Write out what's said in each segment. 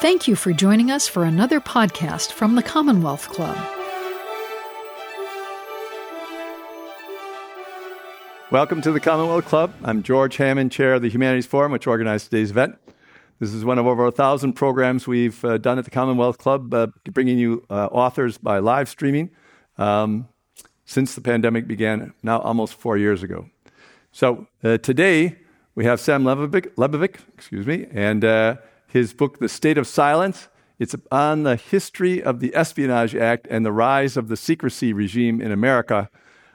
Thank you for joining us for another podcast from the Commonwealth Club. Welcome to the Commonwealth Club. I'm George Hammond, Chair of the Humanities Forum, which organized today's event. This is one of over a thousand programs we've uh, done at the Commonwealth Club, uh, bringing you uh, authors by live streaming um, since the pandemic began, now almost four years ago. So uh, today we have Sam Lebovic, Lebovic excuse me, and uh, his book, The State of Silence. It's on the history of the Espionage Act and the rise of the secrecy regime in America.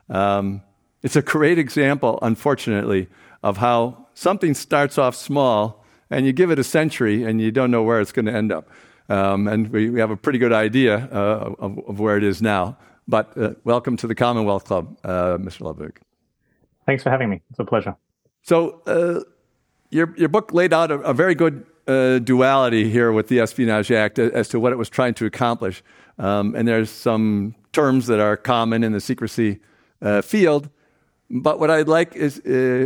Um, it's a great example, unfortunately, of how something starts off small and you give it a century and you don't know where it's going to end up. Um, and we, we, have a pretty good idea uh, of, of, where it is now. But uh, welcome to the Commonwealth Club, uh, Mr. Lebovic. Thanks for having me. It's a pleasure. So, uh, your, your book laid out a, a very good uh, duality here with the Espionage Act as to what it was trying to accomplish. Um, and there's some terms that are common in the secrecy uh, field. But what I'd like is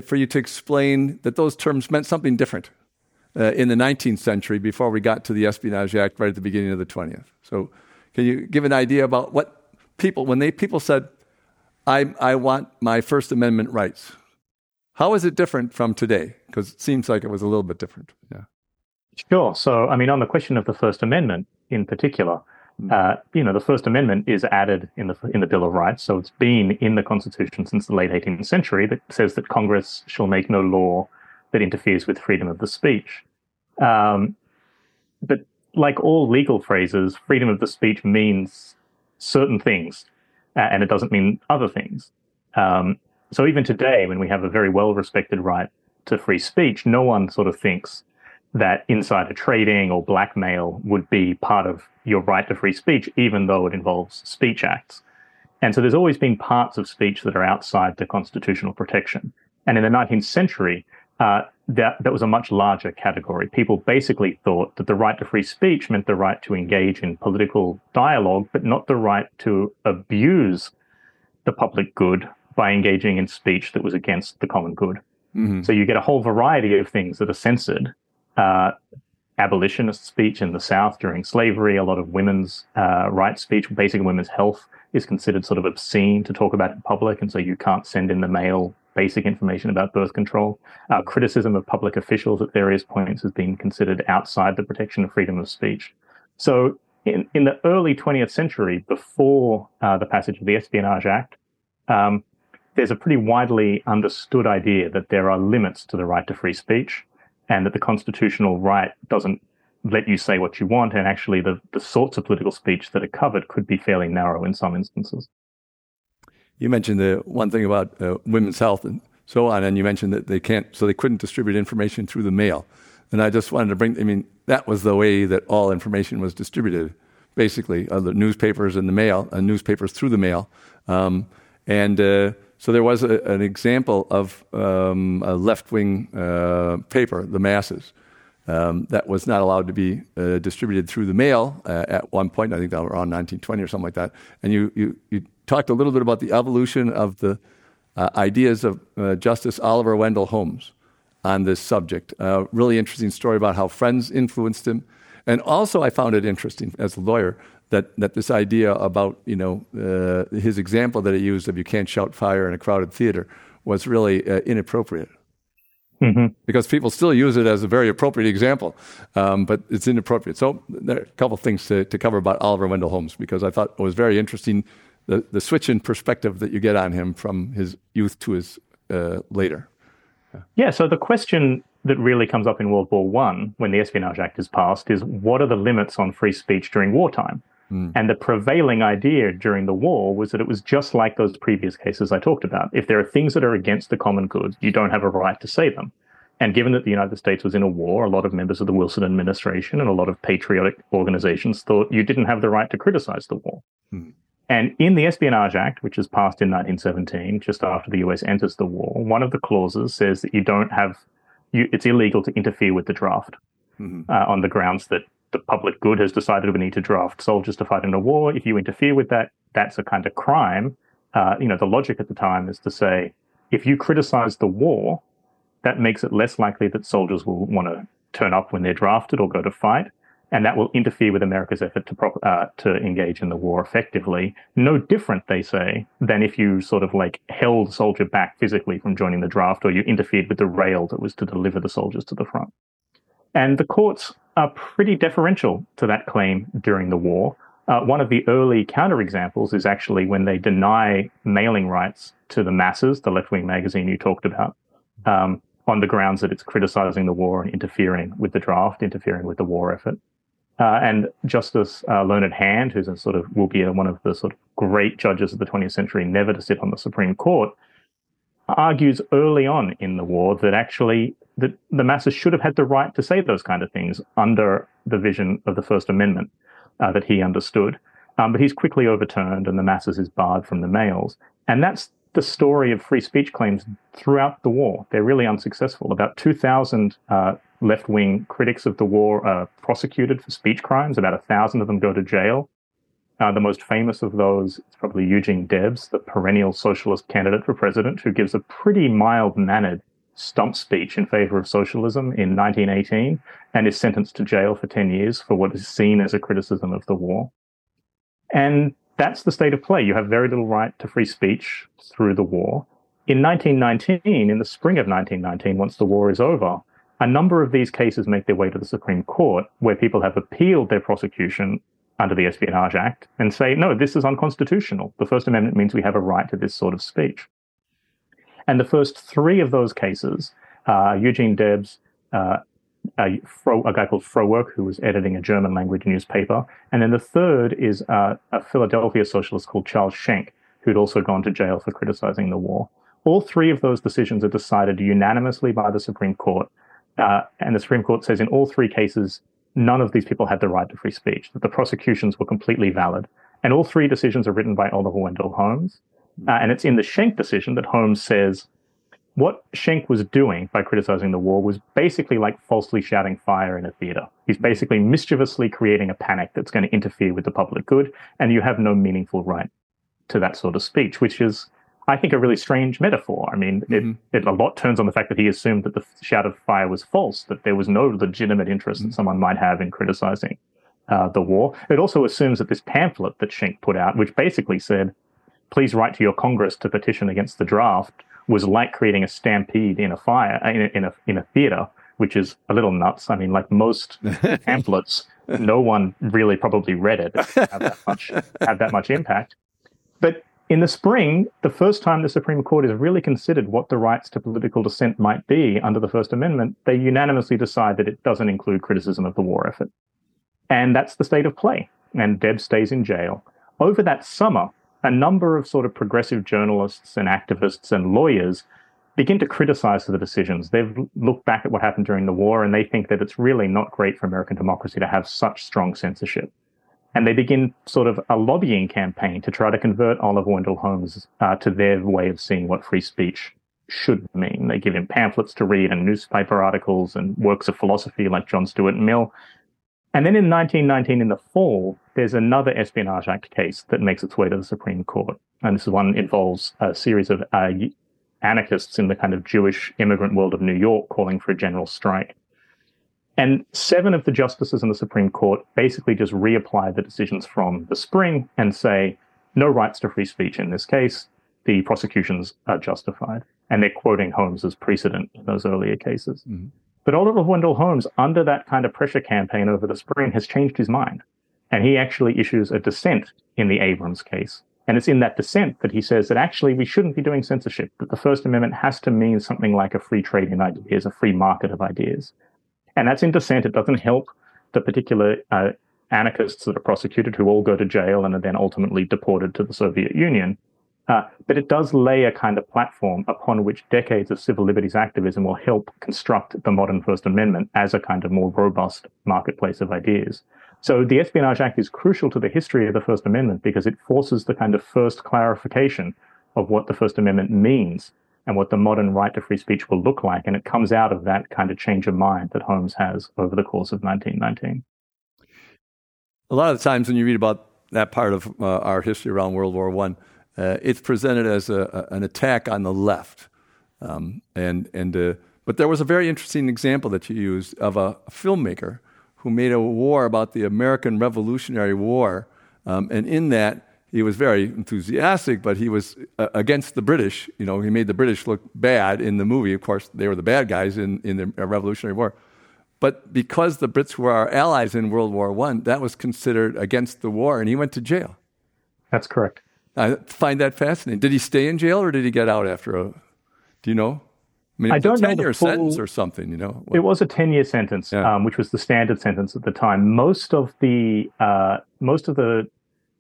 for you to explain that those terms meant something different uh, in the 19th century before we got to the Espionage Act right at the beginning of the 20th. So, can you give an idea about what people, when they people said, I, I want my First Amendment rights, how is it different from today? Because it seems like it was a little bit different. Yeah. Sure. So, I mean, on the question of the First Amendment in particular, hmm. uh, you know, the First Amendment is added in the in the Bill of Rights, so it's been in the Constitution since the late 18th century that says that Congress shall make no law that interferes with freedom of the speech. Um, but like all legal phrases, freedom of the speech means certain things, uh, and it doesn't mean other things. Um, so even today, when we have a very well respected right to free speech, no one sort of thinks that insider trading or blackmail would be part of your right to free speech, even though it involves speech acts. And so there's always been parts of speech that are outside the constitutional protection. And in the 19th century, uh, that, that was a much larger category. People basically thought that the right to free speech meant the right to engage in political dialogue, but not the right to abuse the public good by engaging in speech that was against the common good. Mm-hmm. So you get a whole variety of things that are censored. Uh, abolitionist speech in the South during slavery, a lot of women's uh, rights speech, basic women's health is considered sort of obscene to talk about in public, and so you can't send in the mail basic information about birth control. Uh, criticism of public officials at various points has been considered outside the protection of freedom of speech. So, in, in the early 20th century, before uh, the passage of the Espionage Act, um, there's a pretty widely understood idea that there are limits to the right to free speech and that the constitutional right doesn't let you say what you want, and actually the, the sorts of political speech that are covered could be fairly narrow in some instances. You mentioned the one thing about uh, women's health and so on, and you mentioned that they can't, so they couldn't distribute information through the mail. And I just wanted to bring, I mean, that was the way that all information was distributed, basically, uh, the newspapers and the mail, uh, newspapers through the mail. Um, and uh, so there was a, an example of um, a left wing uh, paper, The Masses, um, that was not allowed to be uh, distributed through the mail uh, at one point. I think that was around 1920 or something like that. And you, you, you talked a little bit about the evolution of the uh, ideas of uh, Justice Oliver Wendell Holmes on this subject. Uh, really interesting story about how friends influenced him. And also, I found it interesting as a lawyer that, that this idea about you know uh, his example that he used of you can't shout fire in a crowded theater was really uh, inappropriate. Mm-hmm. Because people still use it as a very appropriate example, um, but it's inappropriate. So there are a couple of things to, to cover about Oliver Wendell Holmes because I thought it was very interesting the, the switch in perspective that you get on him from his youth to his uh, later. Yeah. yeah. So the question that really comes up in World War One when the Espionage Act is passed is what are the limits on free speech during wartime? Mm. And the prevailing idea during the war was that it was just like those previous cases I talked about. If there are things that are against the common good, you don't have a right to say them. And given that the United States was in a war, a lot of members of the Wilson administration and a lot of patriotic organizations thought you didn't have the right to criticize the war. Mm. And in the Espionage Act, which is passed in 1917, just after the US enters the war, one of the clauses says that you don't have, you, it's illegal to interfere with the draft mm-hmm. uh, on the grounds that the public good has decided we need to draft soldiers to fight in a war. If you interfere with that, that's a kind of crime. Uh, you know, the logic at the time is to say, if you criticize the war, that makes it less likely that soldiers will want to turn up when they're drafted or go to fight. and that will interfere with America's effort to uh, to engage in the war effectively. No different, they say, than if you sort of like held a soldier back physically from joining the draft, or you interfered with the rail that was to deliver the soldiers to the front. And the courts are pretty deferential to that claim during the war. Uh, one of the early counterexamples is actually when they deny mailing rights to the masses, the left wing magazine you talked about, um, on the grounds that it's criticizing the war and interfering with the draft, interfering with the war effort. Uh, and Justice uh, Learned Hand, who's a sort of will be a, one of the sort of great judges of the 20th century, never to sit on the Supreme Court, argues early on in the war that actually that the masses should have had the right to say those kind of things under the vision of the First Amendment uh, that he understood. Um, but he's quickly overturned, and the masses is barred from the mails. And that's the story of free speech claims throughout the war. They're really unsuccessful. About 2,000 uh, left wing critics of the war are prosecuted for speech crimes. About a thousand of them go to jail. Uh, the most famous of those is probably Eugene Debs, the perennial socialist candidate for president, who gives a pretty mild mannered stump speech in favor of socialism in 1918 and is sentenced to jail for 10 years for what is seen as a criticism of the war. And that's the state of play. You have very little right to free speech through the war. In 1919, in the spring of 1919, once the war is over, a number of these cases make their way to the Supreme Court, where people have appealed their prosecution under the Espionage Act and say, no, this is unconstitutional. The First Amendment means we have a right to this sort of speech. And the first three of those cases, uh, Eugene Debs, uh, a, Fro, a, guy called Frohwerk, who was editing a German language newspaper. And then the third is uh, a Philadelphia socialist called Charles Schenck, who'd also gone to jail for criticizing the war. All three of those decisions are decided unanimously by the Supreme Court. Uh, and the Supreme Court says in all three cases, none of these people had the right to free speech, that the prosecutions were completely valid. And all three decisions are written by Oliver Wendell Holmes. Uh, and it's in the Schenck decision that Holmes says what Schenck was doing by criticizing the war was basically like falsely shouting fire in a theater. He's basically mischievously creating a panic that's going to interfere with the public good, and you have no meaningful right to that sort of speech, which is, I think, a really strange metaphor. I mean, mm-hmm. it, it, a lot turns on the fact that he assumed that the shout of fire was false, that there was no legitimate interest mm-hmm. that someone might have in criticizing uh, the war. It also assumes that this pamphlet that Schenck put out, which basically said, please write to your Congress to petition against the draft, was like creating a stampede in a fire in a, in a, in a theater, which is a little nuts. I mean, like most pamphlets, no one really probably read it have that much have that much impact. But in the spring, the first time the Supreme Court has really considered what the rights to political dissent might be under the First Amendment, they unanimously decide that it doesn't include criticism of the war effort. And that's the state of play. And Debs stays in jail. Over that summer, a number of sort of progressive journalists and activists and lawyers begin to criticize the decisions. They've looked back at what happened during the war and they think that it's really not great for American democracy to have such strong censorship. And they begin sort of a lobbying campaign to try to convert Oliver Wendell Holmes uh, to their way of seeing what free speech should mean. They give him pamphlets to read and newspaper articles and works of philosophy like John Stuart Mill. And then in 1919, in the fall, there's another Espionage Act case that makes its way to the Supreme Court. And this one involves a series of uh, anarchists in the kind of Jewish immigrant world of New York calling for a general strike. And seven of the justices in the Supreme Court basically just reapply the decisions from the spring and say, no rights to free speech in this case. The prosecutions are justified. And they're quoting Holmes as precedent in those earlier cases. Mm-hmm. But Oliver Wendell Holmes, under that kind of pressure campaign over the spring, has changed his mind. And he actually issues a dissent in the Abrams case. And it's in that dissent that he says that actually we shouldn't be doing censorship, that the First Amendment has to mean something like a free trade in ideas, a free market of ideas. And that's in dissent. It doesn't help the particular uh, anarchists that are prosecuted who all go to jail and are then ultimately deported to the Soviet Union. Uh, but it does lay a kind of platform upon which decades of civil liberties activism will help construct the modern First Amendment as a kind of more robust marketplace of ideas. So the Espionage Act is crucial to the history of the First Amendment because it forces the kind of first clarification of what the First Amendment means and what the modern right to free speech will look like. And it comes out of that kind of change of mind that Holmes has over the course of 1919. A lot of the times when you read about that part of uh, our history around World War One, uh, it's presented as a, a, an attack on the left. Um, and and uh, but there was a very interesting example that you used of a filmmaker who made a war about the American Revolutionary War. Um, and in that, he was very enthusiastic, but he was uh, against the British. You know, he made the British look bad in the movie. Of course, they were the bad guys in, in the Revolutionary War. But because the Brits were our allies in World War I, that was considered against the war, and he went to jail. That's correct. I find that fascinating. Did he stay in jail or did he get out after a? Do you know? I mean, I don't a 10 year full, sentence or something, you know? It was a 10 year sentence, yeah. um, which was the standard sentence at the time. Most of the, uh, most of the,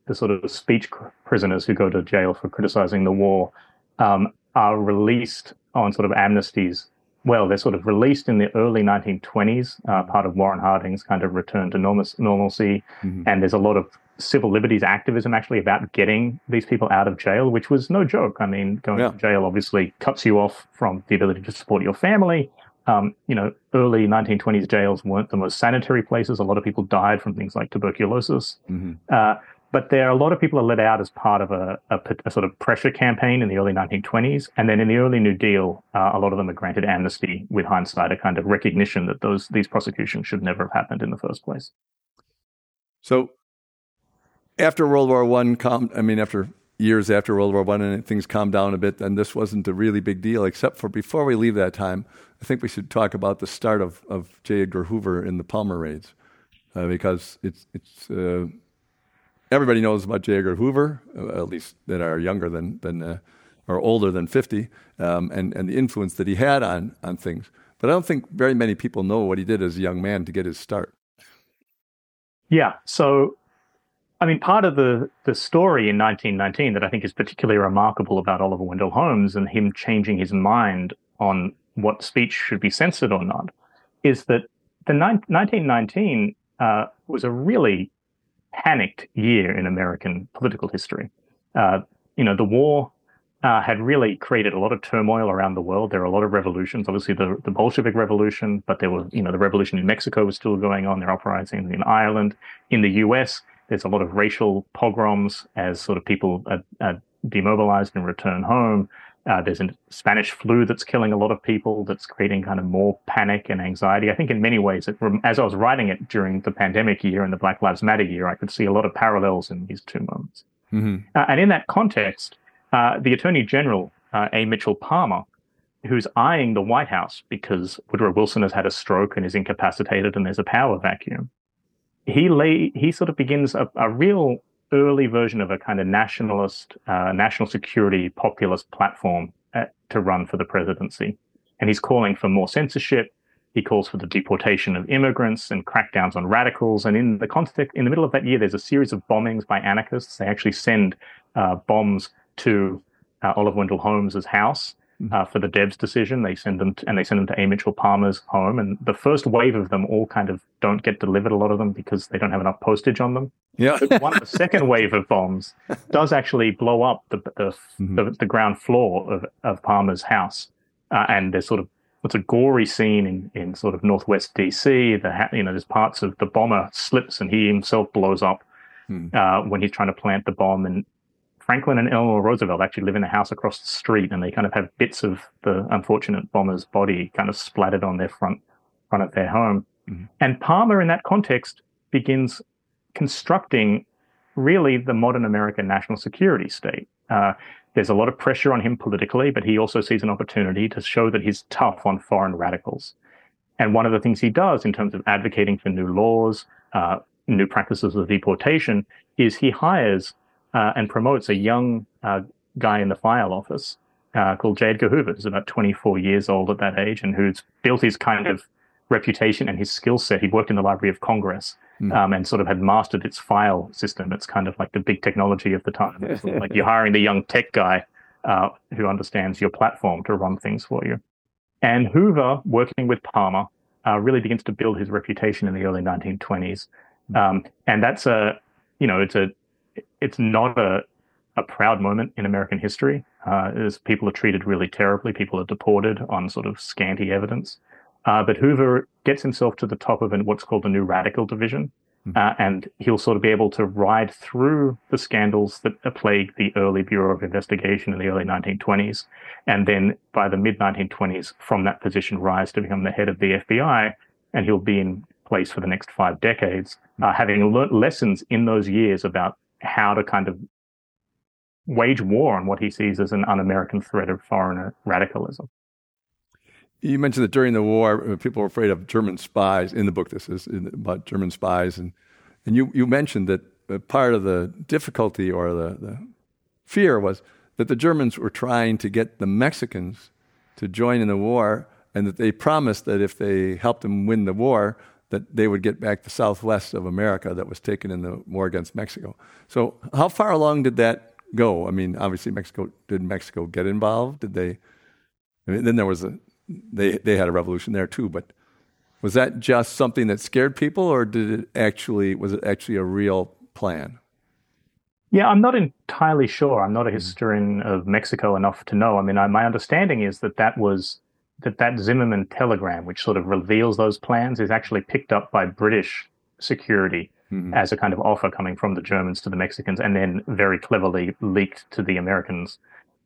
the sort of speech prisoners who go to jail for criticizing the war um, are released on sort of amnesties. Well, they're sort of released in the early 1920s, uh, part of Warren Harding's kind of return to normal, normalcy. Mm-hmm. And there's a lot of civil liberties activism actually about getting these people out of jail, which was no joke. I mean, going yeah. to jail obviously cuts you off from the ability to support your family. Um, you know, early 1920s jails weren't the most sanitary places. A lot of people died from things like tuberculosis. Mm-hmm. Uh, but there are a lot of people are let out as part of a, a, a, sort of pressure campaign in the early 1920s. And then in the early New Deal, uh, a lot of them are granted amnesty with hindsight, a kind of recognition that those these prosecutions should never have happened in the first place. So after World War One. I mean, after years after World War One, and things calmed down a bit, then this wasn't a really big deal. Except for before we leave that time, I think we should talk about the start of, of J. Edgar Hoover in the Palmer raids, uh, because it's it's uh, everybody knows about J. Edgar Hoover, uh, at least that are younger than than uh, or older than fifty, um, and and the influence that he had on on things. But I don't think very many people know what he did as a young man to get his start. Yeah. So I mean, part of the, the story in 1919 that I think is particularly remarkable about Oliver Wendell Holmes and him changing his mind on what speech should be censored or not is that the ni- 1919 uh, was a really panicked year in American political history. Uh, you know, the war uh, had really created a lot of turmoil around the world. There were a lot of revolutions. Obviously, the, the Bolshevik Revolution, but there was, you know, the revolution in Mexico was still going on. There are uprisings in Ireland. In the U.S., there's a lot of racial pogroms as sort of people are, are demobilized and return home. Uh, there's a Spanish flu that's killing a lot of people, that's creating kind of more panic and anxiety. I think in many ways, it, as I was writing it during the pandemic year and the Black Lives Matter year, I could see a lot of parallels in these two moments. Mm-hmm. Uh, and in that context, uh, the Attorney General, uh, A. Mitchell Palmer, who's eyeing the White House because Woodrow Wilson has had a stroke and is incapacitated and there's a power vacuum, he lay he sort of begins a, a real early version of a kind of nationalist, uh, national security populist platform at, uh, to run for the presidency, and he's calling for more censorship. He calls for the deportation of immigrants and crackdowns on radicals. And in the context, in the middle of that year, there's a series of bombings by anarchists. They actually send uh, bombs to uh, Oliver Wendell Holmes's house. Uh, for the Debs decision. They send them to, and they send them to A. Mitchell Palmer's home, and the first wave of them all kind of don't get delivered. A lot of them because they don't have enough postage on them. Yeah. one the second wave of bombs does actually blow up the the, mm-hmm. the, the, ground floor of of Palmer's house, uh, and there's sort of it's a gory scene in, in sort of northwest DC. The you know there's parts of the bomber slips and he himself blows up. Hmm. Uh, when he's trying to plant the bomb, and Franklin and Eleanor Roosevelt actually live in a house across the street, and they kind of have bits of the unfortunate bomber's body kind of splattered on their front front of their home. Mm-hmm. And Palmer, in that context, begins constructing really the modern American national security state. Uh, there's a lot of pressure on him politically, but he also sees an opportunity to show that he's tough on foreign radicals. And one of the things he does in terms of advocating for new laws, uh, new practices of deportation, is he hires uh, and promotes a young uh, guy in the file office uh, called J. Edgar Hoover, who's about 24 years old at that age and who's built his kind of reputation and his skill set. He worked in the Library of Congress mm. um, and sort of had mastered its file system. It's kind of like the big technology of the time. Sort of like you're hiring the young tech guy uh, who understands your platform to run things for you. And Hoover, working with Palmer, uh, really begins to build his reputation in the early 1920s. Hmm. Um, and that's a, you know, it's a it's not a a proud moment in American history. Uh, as people are treated really terribly, people are deported on sort of scanty evidence. Uh, but Hoover gets himself to the top of an, what's called the New Radical Division, mm-hmm. uh, and he'll sort of be able to ride through the scandals that plagued the early Bureau of Investigation in the early 1920s, and then by the mid 1920s, from that position, rise to become the head of the FBI, and he'll be in place for the next five decades, uh, having learnt lessons in those years about how to kind of wage war on what he sees as an un-American threat of foreign radicalism. You mentioned that during the war, uh, people were afraid of German spies. In the book, this is about German spies, and and you you mentioned that uh, part of the difficulty or the, the fear was that the Germans were trying to get the Mexicans to join in the war, and that they promised that if they helped them win the war, that they would get back the southwest of America that was taken in the war against Mexico. So, how far along did that go? I mean, obviously, Mexico did Mexico get involved? Did they? I mean, then there was a they they had a revolution there too, but was that just something that scared people, or did it actually was it actually a real plan? Yeah, I'm not entirely sure. I'm not a mm-hmm. historian of Mexico enough to know. I mean, I, my understanding is that that was that that Zimmerman telegram, which sort of reveals those plans, is actually picked up by British security mm-hmm. as a kind of offer coming from the Germans to the Mexicans, and then very cleverly leaked to the Americans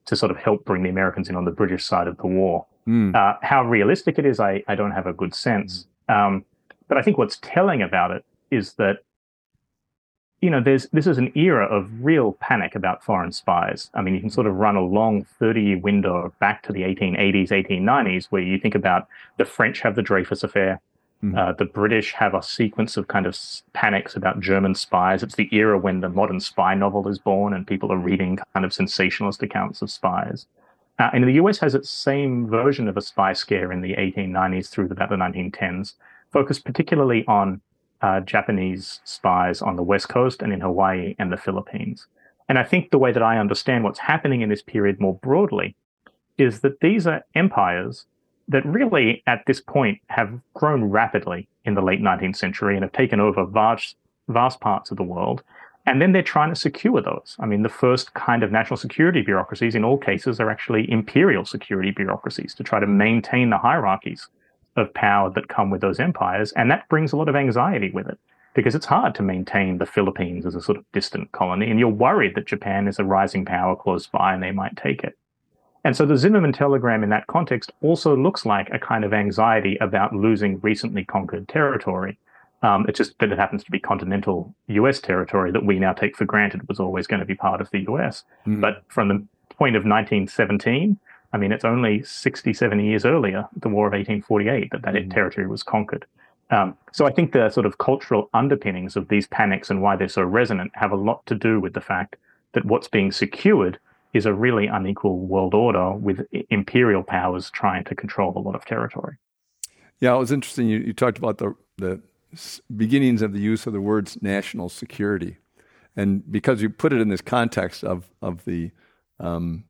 to sort of help bring the Americans in on the British side of the war. Mm. Uh, how realistic it is, I, I don't have a good sense. Um, but I think what's telling about it is that you know, there's this is an era of real panic about foreign spies. I mean, you can sort of run a long 30 year window back to the 1880s, 1890s, where you think about the French have the Dreyfus affair. Mm-hmm. Uh, the British have a sequence of kind of panics about German spies. It's the era when the modern spy novel is born and people are reading kind of sensationalist accounts of spies. Uh, and the US has its same version of a spy scare in the 1890s through about the 1910s, focused particularly on uh, Japanese spies on the West Coast and in Hawaii and the Philippines. And I think the way that I understand what's happening in this period more broadly is that these are empires that really, at this point, have grown rapidly in the late 19th century and have taken over vast, vast parts of the world. And then they're trying to secure those. I mean, the first kind of national security bureaucracies in all cases are actually imperial security bureaucracies to try to maintain the hierarchies of power that come with those empires. And that brings a lot of anxiety with it because it's hard to maintain the Philippines as a sort of distant colony. And you're worried that Japan is a rising power close by and they might take it. And so the Zimmerman telegram in that context also looks like a kind of anxiety about losing recently conquered territory. Um, it's just that it happens to be continental US territory that we now take for granted was always going to be part of the US. Mm. But from the point of 1917, I mean, it's only 60, 70 years earlier, the War of 1848, that that mm-hmm. territory was conquered. Um, so I think the sort of cultural underpinnings of these panics and why they're so resonant have a lot to do with the fact that what's being secured is a really unequal world order with imperial powers trying to control a lot of territory. Yeah, it was interesting. You, you talked about the, the beginnings of the use of the words national security. And because you put it in this context of, of the um,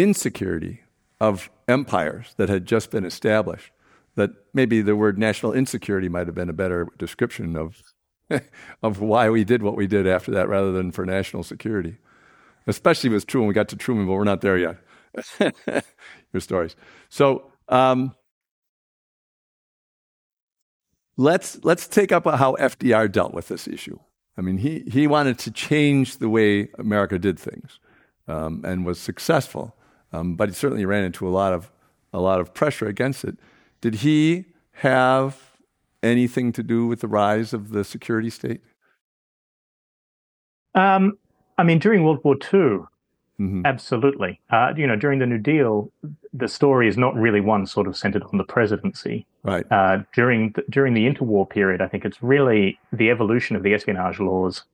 insecurity of empires that had just been established. That maybe the word national insecurity might have been a better description of, of why we did what we did after that rather than for national security. Especially was true when we got to Truman, but we're not there yet. Your stories. So um, let's let's take up how FDR dealt with this issue. I mean, he he wanted to change the way America did things, um, and was successful. Um, but he certainly ran into a lot of a lot of pressure against it. Did he have anything to do with the rise of the security state? Um, I mean, during World War II, mm-hmm. absolutely. Uh, you know, during the New Deal, the story is not really one sort of centered on the presidency. Right. Uh, during the, during the interwar period, I think it's really the evolution of the espionage laws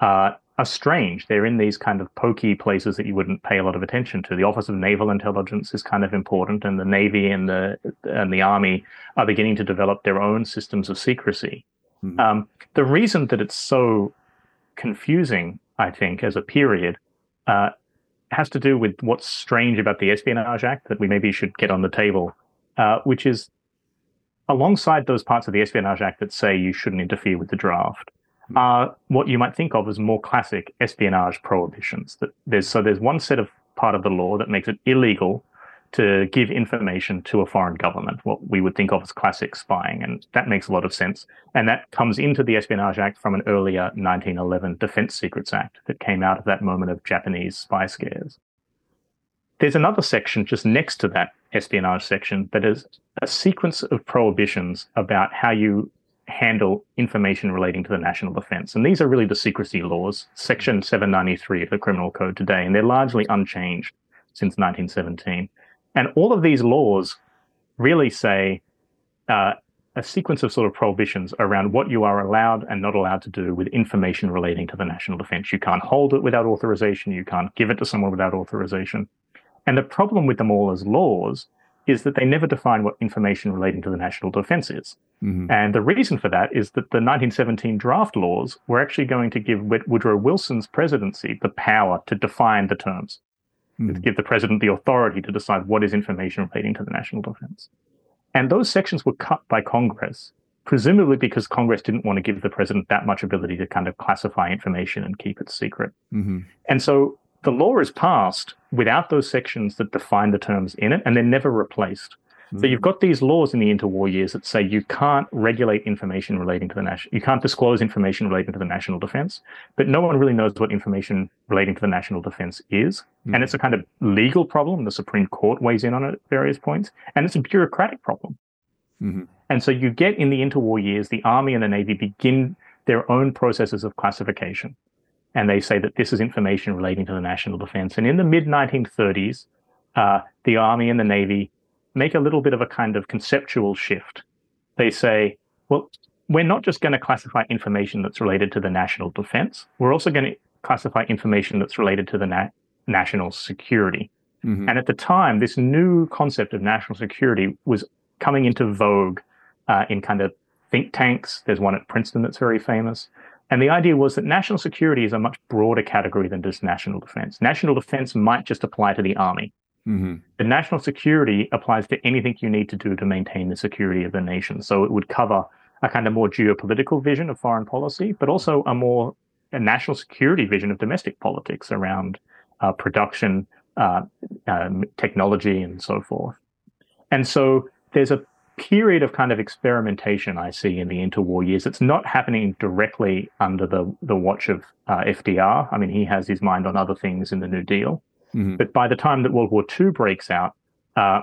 uh, are strange. They're in these kind of pokey places that you wouldn't pay a lot of attention to. The Office of Naval Intelligence is kind of important, and the Navy and the and the Army are beginning to develop their own systems of secrecy. Mm-hmm. Um, the reason that it's so confusing, I think, as a period, uh, has to do with what's strange about the Espionage Act that we maybe should get on the table, uh, which is alongside those parts of the Espionage Act that say you shouldn't interfere with the draft Mm-hmm. are what you might think of as more classic espionage prohibitions. That there's so there's one set of part of the law that makes it illegal to give information to a foreign government, what we would think of as classic spying, and that makes a lot of sense. And that comes into the Espionage Act from an earlier 1911 Defense Secrets Act that came out of that moment of Japanese spy scares. There's another section just next to that espionage section that is a sequence of prohibitions about how you handle information relating to the national defense. And these are really the secrecy laws, Section 793 of the Criminal Code today, and they're largely unchanged since 1917. And all of these laws really say uh, a sequence of sort of prohibitions around what you are allowed and not allowed to do with information relating to the national defense. You can't hold it without authorization. You can't give it to someone without authorization. And the problem with them all as laws is that they never define what information relating to the national defense is. Mm-hmm. And the reason for that is that the 1917 draft laws were actually going to give Woodrow Wilson's presidency the power to define the terms, mm-hmm. to give the president the authority to decide what is information relating to the national defense. And those sections were cut by Congress, presumably because Congress didn't want to give the president that much ability to kind of classify information and keep it secret. Mm-hmm. And so the law is passed without those sections that define the terms in it, and they're never replaced. So you've got these laws in the interwar years that say you can't regulate information relating to the national, you can't disclose information relating to the national defense, but no one really knows what information relating to the national defense is. Mm-hmm. And it's a kind of legal problem. The Supreme Court weighs in on it at various points, and it's a bureaucratic problem. Mm-hmm. And so you get in the interwar years, the Army and the Navy begin their own processes of classification and they say that this is information relating to the national defense. And in the mid 1930s, uh, the Army and the Navy make a little bit of a kind of conceptual shift. They say, well, we're not just going to classify information that's related to the national defense, we're also going to classify information that's related to the na- national security. Mm-hmm. And at the time, this new concept of national security was coming into vogue uh, in kind of think tanks. There's one at Princeton that's very famous. And the idea was that national security is a much broader category than just national defense. National defense might just apply to the army. Mm-hmm. But national security applies to anything you need to do to maintain the security of the nation. So it would cover a kind of more geopolitical vision of foreign policy, but also a more a national security vision of domestic politics around uh, production, uh, uh, technology, and so forth. And so there's a period of kind of experimentation I see in the interwar years. It's not happening directly under the, the watch of uh, FDR. I mean, he has his mind on other things in the New Deal. Mm-hmm. But by the time that World War II breaks out, uh,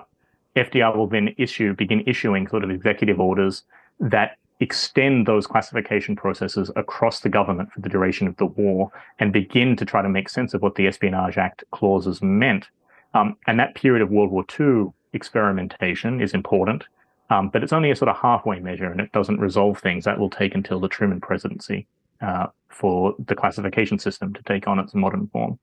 FDR will then issue, begin issuing sort of executive orders that extend those classification processes across the government for the duration of the war and begin to try to make sense of what the Espionage Act clauses meant. Um, and that period of World War II experimentation is important. Um, but it's only a sort of halfway measure and it doesn't resolve things. That will take until the Truman presidency uh, for the classification system to take on its modern form.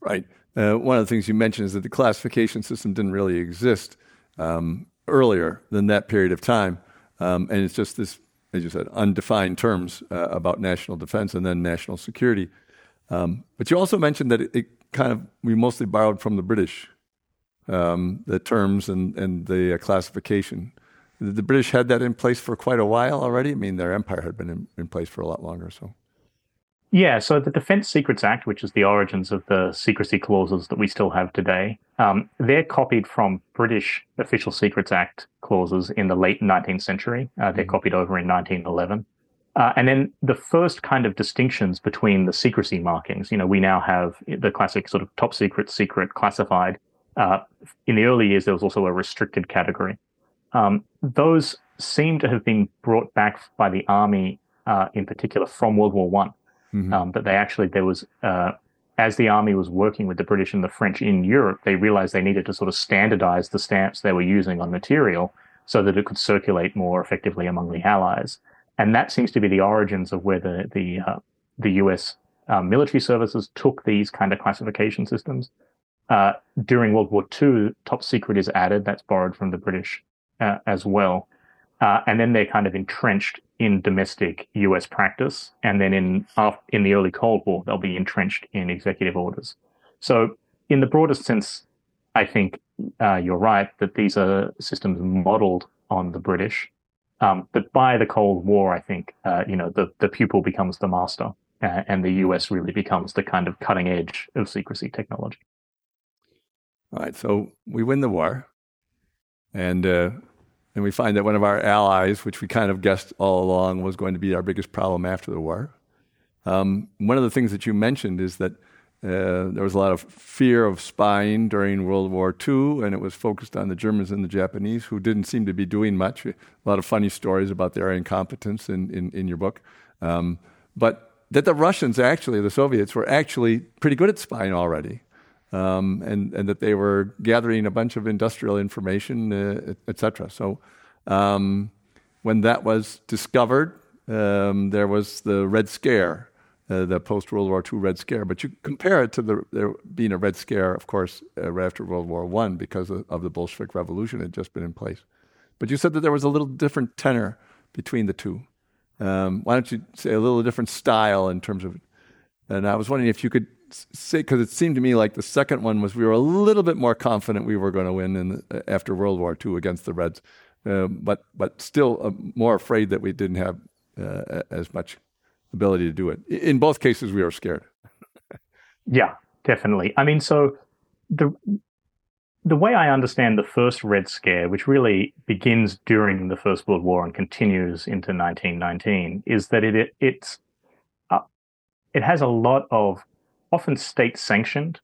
Right. Uh, one of the things you mentioned is that the classification system didn't really exist um, earlier than that period of time. Um, and it's just this, as you said, undefined terms uh, about national defense and then national security. Um, but you also mentioned that it, it, kind of, we mostly borrowed from the British, um, the terms and, and the uh, classification. The British had that in place for quite a while already. I mean, their empire had been in, in place for a lot longer. So, yeah. So the Defense Secrets Act, which is the origins of the secrecy clauses that we still have today, um, they're copied from British Official Secrets Act clauses in the late 19th century. Uh, they're mm-hmm. copied over in 1911. Uh, and then the first kind of distinctions between the secrecy markings, you know, we now have the classic sort of top secret, secret, classified. Uh, in the early years, there was also a restricted category. Um, those seem to have been brought back by the army, uh, in particular, from World War One. Mm-hmm. Um, that they actually there was uh, as the army was working with the British and the French in Europe, they realized they needed to sort of standardize the stamps they were using on material so that it could circulate more effectively among the Allies. And that seems to be the origins of where the the uh, the U.S. Uh, military services took these kind of classification systems. Uh, during World War II, top secret is added. That's borrowed from the British uh, as well. Uh, and then they're kind of entrenched in domestic U.S. practice, and then in in the early Cold War, they'll be entrenched in executive orders. So, in the broadest sense, I think uh, you're right that these are systems modeled on the British. Um, but by the Cold War, I think uh, you know the the pupil becomes the master, uh, and the U.S. really becomes the kind of cutting edge of secrecy technology. All right, so we win the war, and uh, and we find that one of our allies, which we kind of guessed all along was going to be our biggest problem after the war. Um, one of the things that you mentioned is that Uh, there was a lot of fear of spying during World War II, and it was focused on the Germans and the Japanese, who didn't seem to be doing much. A lot of funny stories about their incompetence in, in, in your book. Um, but that the Russians, actually, the Soviets, were actually pretty good at spying already. Um, and, and that they were gathering a bunch of industrial information, uh, et cetera. So um, when that was discovered, um, there was the Red Scare, uh, the post World War II Red Scare. But you compare it to the there being a Red Scare, of course, uh, right after World War One because of, of, the Bolshevik Revolution had just been in place. But you said that there was a little different tenor between the two. Um, why don't you say a little different style in terms of? And I was wondering if you could say because it seemed to me like the second one was we were a little bit more confident we were going to win in the, after World War II against the Reds, uh, but but still uh, more afraid that we didn't have uh, as much ability to do it. In both cases, we were scared. yeah, definitely. I mean, so the the way I understand the first Red Scare, which really begins during the First World War and continues into 1919, is that it, it it's uh, it has a lot of often state sanctioned,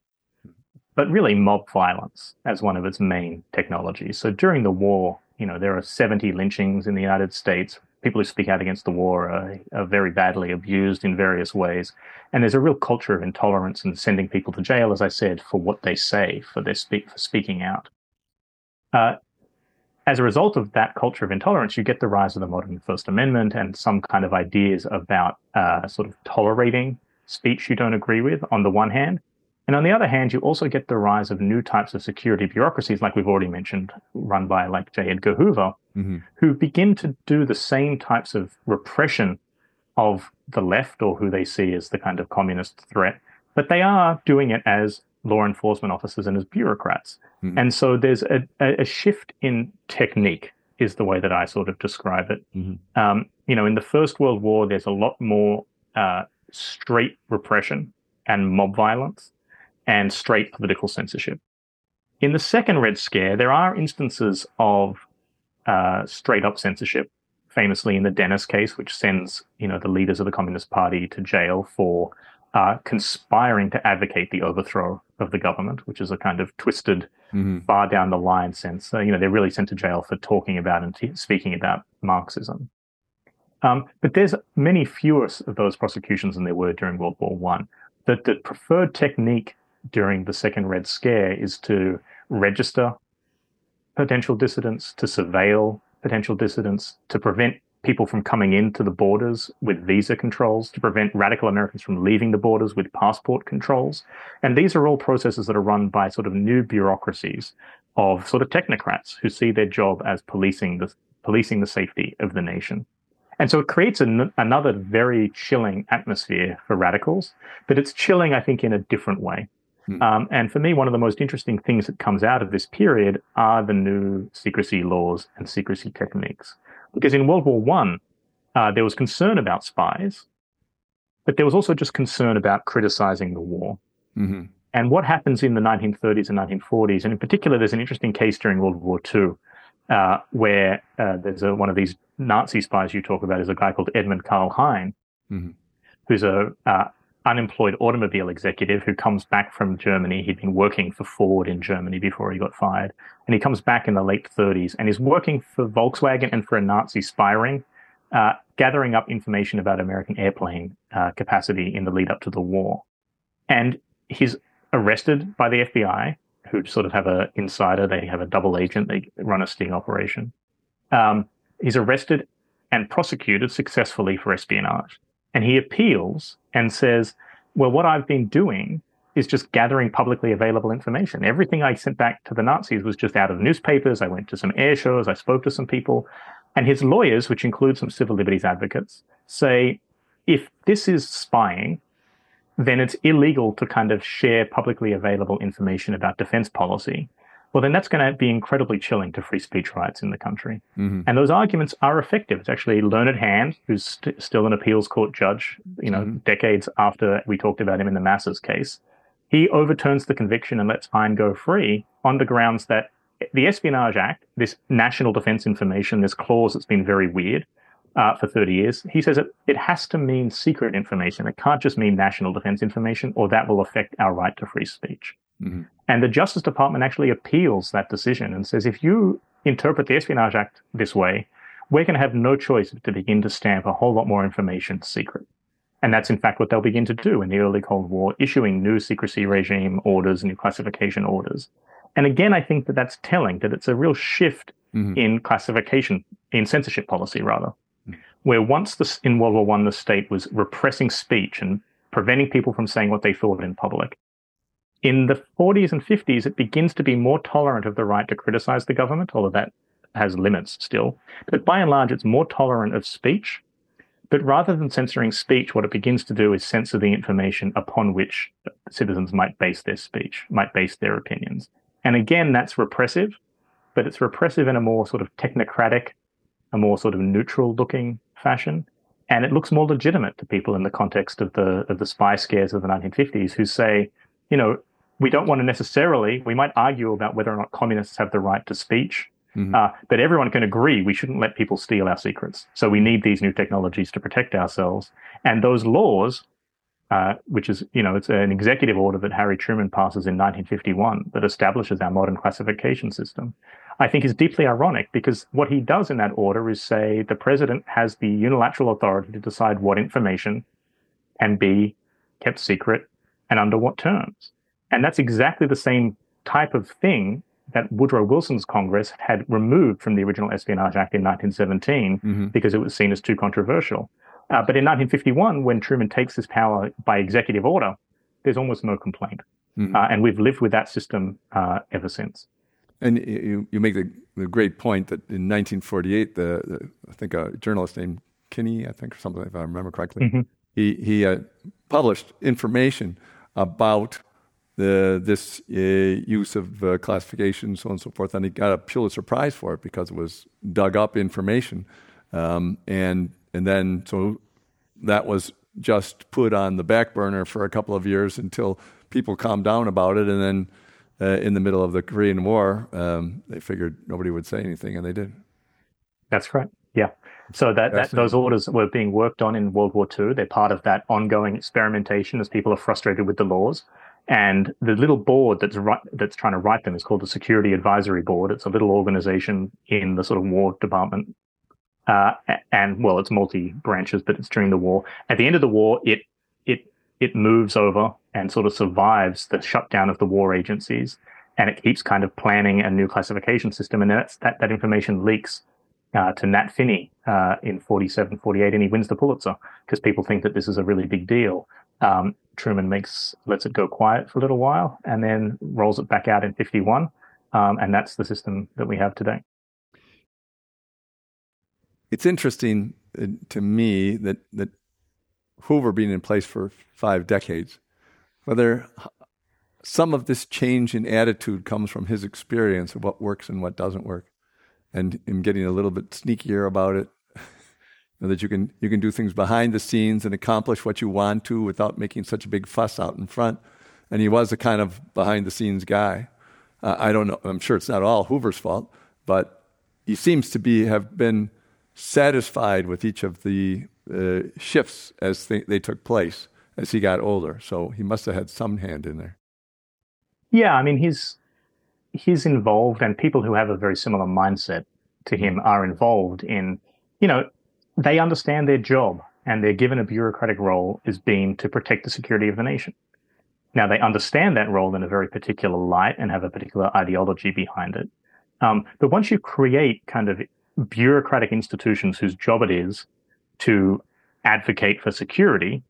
but really mob violence as one of its main technologies. So during the war, you know, there are 70 lynchings in the United States, people who speak out against the war are, are, very badly abused in various ways. And there's a real culture of intolerance and sending people to jail, as I said, for what they say, for their speak, for speaking out. Uh, as a result of that culture of intolerance, you get the rise of the modern First Amendment and some kind of ideas about uh, sort of tolerating speech you don't agree with on the one hand, and on the other hand, you also get the rise of new types of security bureaucracies, like we've already mentioned, run by like J. Edgar Hoover, mm-hmm. who begin to do the same types of repression of the left or who they see as the kind of communist threat, but they are doing it as law enforcement officers and as bureaucrats. Mm-hmm. And so there's a, a, shift in technique, is the way that I sort of describe it. Mm-hmm. Um, you know, in the First World War, there's a lot more uh, straight repression and mob violence and straight political censorship. In the second Red Scare, there are instances of uh, straight up censorship, famously in the Dennis case, which sends you know the leaders of the Communist Party to jail for uh, conspiring to advocate the overthrow of the government, which is a kind of twisted, mm-hmm. far down the line sense. Uh, you know, they're really sent to jail for talking about and t- speaking about Marxism. Um, but there's many fewer of those prosecutions than there were during World War One. The, the preferred technique during the second Red Scare is to register potential dissidents, to surveil potential dissidents, to prevent people from coming into the borders with visa controls, to prevent radical Americans from leaving the borders with passport controls. And these are all processes that are run by sort of new bureaucracies of sort of technocrats who see their job as policing the policing the safety of the nation. And so it creates an, another very chilling atmosphere for radicals, but it's chilling, I think, in a different way. Mm. Um, and for me, one of the most interesting things that comes out of this period are the new secrecy laws and secrecy techniques. Because in World War One, uh, there was concern about spies, but there was also just concern about criticizing the war. Mm-hmm. And what happens in the 1930s and 1940s, and in particular, there's an interesting case during World War II uh, where uh, there's a, one of these Nazi spies you talk about is a guy called Edmund Karl Hein, mm-hmm. who's a uh, unemployed automobile executive who comes back from Germany. He'd been working for Ford in Germany before he got fired. And he comes back in the late 30s and is working for Volkswagen and for a Nazi spy ring, uh, gathering up information about American airplane uh, capacity in the lead up to the war. And he's arrested by the FBI, who sort of have an insider. They have a double agent. They run a sting operation. Um, he's arrested and prosecuted successfully for espionage. And he appeals and says, well, what I've been doing is just gathering publicly available information. Everything I sent back to the Nazis was just out of newspapers. I went to some air shows. I spoke to some people. And his lawyers, which include some civil liberties advocates, say if this is spying, then it's illegal to kind of share publicly available information about defense policy well, then that's going to be incredibly chilling to free speech rights in the country. Mm-hmm. And those arguments are effective. It's actually Learned Hand, who's st- still an appeals court judge, you know, mm-hmm. decades after we talked about him in the Masses case. He overturns the conviction and lets Hein go free on the grounds that the Espionage Act, this national defense information, this clause that's been very weird, uh, for 30 years. He says it, it has to mean secret information. It can't just mean national defense information, or that will affect our right to free speech. Mm-hmm. And the Justice Department actually appeals that decision and says if you interpret the Espionage Act this way, we're going to have no choice but to begin to stamp a whole lot more information secret. And that's in fact what they'll begin to do in the early Cold War, issuing new secrecy regime orders, new classification orders. And again, I think that that's telling that it's a real shift mm-hmm. in classification, in censorship policy, rather. Where once in World War One, the state was repressing speech and preventing people from saying what they thought in public. In the 40s and 50s, it begins to be more tolerant of the right to criticize the government, although that has limits still. But by and large, it's more tolerant of speech. But rather than censoring speech, what it begins to do is censor the information upon which citizens might base their speech, might base their opinions. And again, that's repressive, but it's repressive in a more sort of technocratic, a more sort of neutral looking fashion. And it looks more legitimate to people in the context of the of the spy scares of the 1950s who say, you know, we don't want to necessarily, we might argue about whether or not communists have the right to speech, mm-hmm. uh, but everyone can agree we shouldn't let people steal our secrets. So we need these new technologies to protect ourselves. And those laws, uh, which is, you know, it's an executive order that Harry Truman passes in 1951 that establishes our modern classification system. I think is deeply ironic because what he does in that order is say the president has the unilateral authority to decide what information can be kept secret and under what terms. And that's exactly the same type of thing that Woodrow Wilson's Congress had removed from the original Espionage Act in 1917 mm-hmm. because it was seen as too controversial. Uh, but in 1951, when Truman takes his power by executive order, there's almost no complaint. Mm-hmm. Uh, and we've lived with that system uh, ever since. And you, you make the, the great point that in 1948, the, the I think a journalist named Kinney, I think, or something, if I remember correctly, mm-hmm. he, he uh, published information about the, this uh, use of uh, classification, so on and so forth. And he got a Pulitzer Prize for it because it was dug up information. Um, and, and then, so that was just put on the back burner for a couple of years until people calmed down about it. And then uh, in the middle of the Korean War, um, they figured nobody would say anything, and they did. That's correct. Yeah. So that, that those orders were being worked on in World War II. They're part of that ongoing experimentation as people are frustrated with the laws. And the little board that's right, that's trying to write them is called the Security Advisory Board. It's a little organization in the sort of War Department. Uh, and well, it's multi branches, but it's during the war. At the end of the war, it it moves over and sort of survives the shutdown of the war agencies, and it keeps kind of planning a new classification system. And that's that that information leaks uh, to Nat Finney uh, in 47, 48, and he wins the Pulitzer because people think that this is a really big deal. Um, Truman makes lets it go quiet for a little while and then rolls it back out in 51, um, and that's the system that we have today. It's interesting uh, to me that that Hoover being in place for five decades, whether some of this change in attitude comes from his experience of what works and what doesn't work and him getting a little bit sneakier about it. that you can you can do things behind the scenes and accomplish what you want to without making such a big fuss out in front. And he was a kind of behind the scenes guy. Uh, I don't know. I'm sure it's not all Hoover's fault, but he seems to be have been satisfied with each of the uh, shifts as they, they took place as he got older. So he must have had some hand in there. Yeah, I mean he's he's involved, and people who have a very similar mindset to him are involved in, you know, they understand their job and they're given a bureaucratic role as being to protect the security of the nation. Now, they understand that role in a very particular light and have a particular ideology behind it. Um, but once you create kind of bureaucratic institutions whose job it is to advocate for security,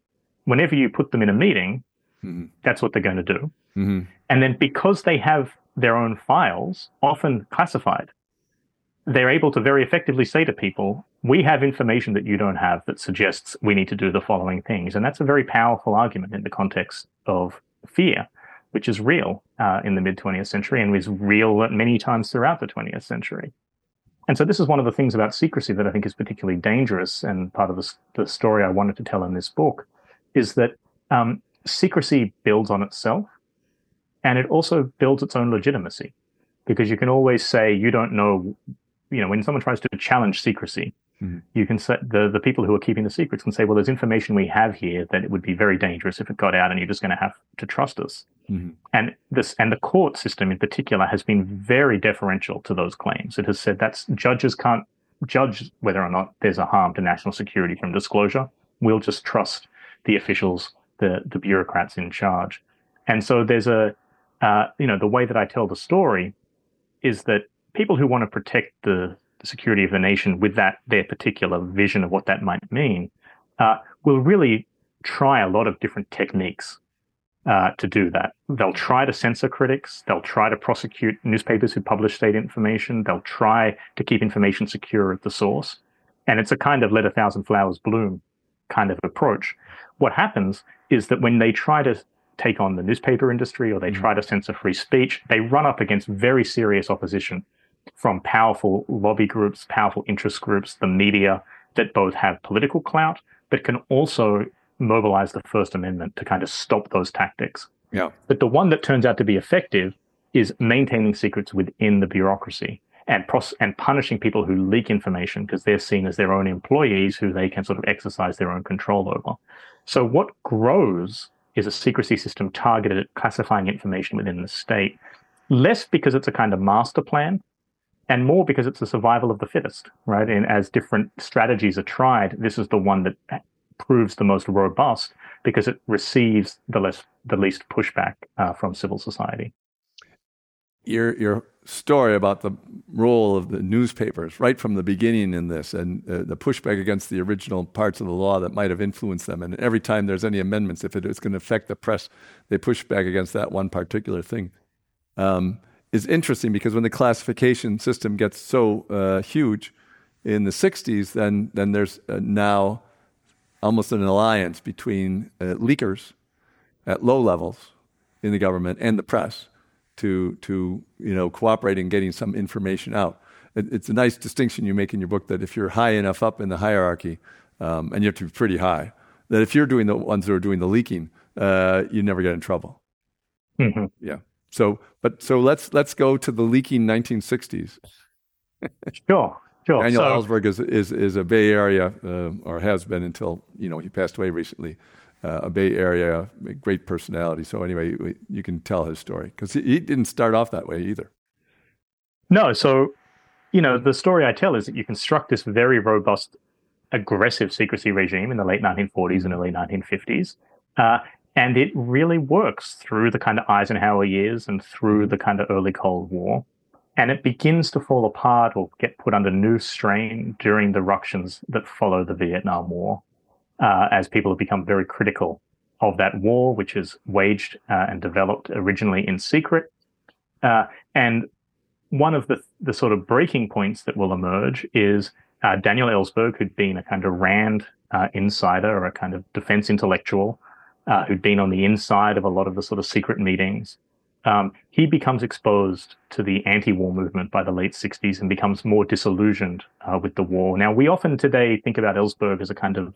whenever you put them in a meeting, mm-hmm. that's what they're going to do. Mm-hmm. And then because they have their own files, often classified, they're able to very effectively say to people, we have information that you don't have that suggests we need to do the following things. And that's a very powerful argument in the context of fear, which is real uh, in the mid 20th century and was real many times throughout the 20th century. And so this is one of the things about secrecy that I think is particularly dangerous and part of the, the story I wanted to tell in this book is that um, secrecy builds on itself and it also builds its own legitimacy because you can always say you don't know you know when someone tries to challenge secrecy Mm-hmm. You can say the, the people who are keeping the secrets can say, well, there's information we have here that it would be very dangerous if it got out and you're just going to have to trust us. Mm-hmm. And this and the court system in particular has been very deferential to those claims. It has said that judges can't judge whether or not there's a harm to national security from disclosure. We'll just trust the officials, the the bureaucrats in charge. And so there's a uh, you know the way that I tell the story is that people who want to protect the, the security of the nation with that their particular vision of what that might mean uh, will really try a lot of different techniques uh, to do that. They'll try to censor critics. They'll try to prosecute newspapers who publish state information. They'll try to keep information secure at the source. And it's a kind of let a thousand flowers bloom kind of approach. What happens is that when they try to take on the newspaper industry or they mm-hmm. try to censor free speech, they run up against very serious opposition from powerful lobby groups, powerful interest groups, the media that both have political clout, but can also mobilize the First Amendment to kind of stop those tactics. Yeah. But the one that turns out to be effective is maintaining secrets within the bureaucracy and pros- and punishing people who leak information because they're seen as their own employees who they can sort of exercise their own control over. So what grows is a secrecy system targeted at classifying information within the state, less because it's a kind of master plan and more because it's a survival of the fittest, right? And as different strategies are tried, this is the one that proves the most robust because it receives the less the least pushback uh, from civil society. Your your story about the role of the newspapers right from the beginning in this and uh, the pushback against the original parts of the law that might have influenced them and every time there's any amendments if it is going to affect the press they push back against that one particular thing um, is interesting because when the classification system gets so uh, huge in the 60s then then there's uh, now almost an alliance between uh, leakers at low levels in the government and the press to to you know cooperate in getting some information out. It, it's a nice distinction you make in your book that if you're high enough up in the hierarchy, um, and you have to be pretty high, that if you're doing the ones that are doing the leaking, uh, you never get in trouble. Mm-hmm. Yeah. So, but so let's let's go to the leaking 1960s. sure. Sure. Daniel so, Ellsberg is, is, is a Bay Area, uh, or has been until, you know, he passed away recently, uh, a Bay Area, a great personality. So anyway, you can tell his story because he, he didn't start off that way either. No. So, you know, the story I tell is that you construct this very robust, aggressive secrecy regime in the late 1940s and early 1950s. Uh, and it really works through the kind of Eisenhower years and through the kind of early Cold War and it begins to fall apart or get put under new strain during the ructions that follow the Vietnam War, uh, as people have become very critical of that war, which is waged uh, and developed originally in secret. Uh, and one of the, the sort of breaking points that will emerge is uh, Daniel Ellsberg, who'd been a kind of Rand uh, insider or a kind of defense intellectual, uh, who'd been on the inside of a lot of the sort of secret meetings, um, he becomes exposed to the anti-war movement by the late 60s and becomes more disillusioned uh, with the war. Now, we often today think about Ellsberg as a kind of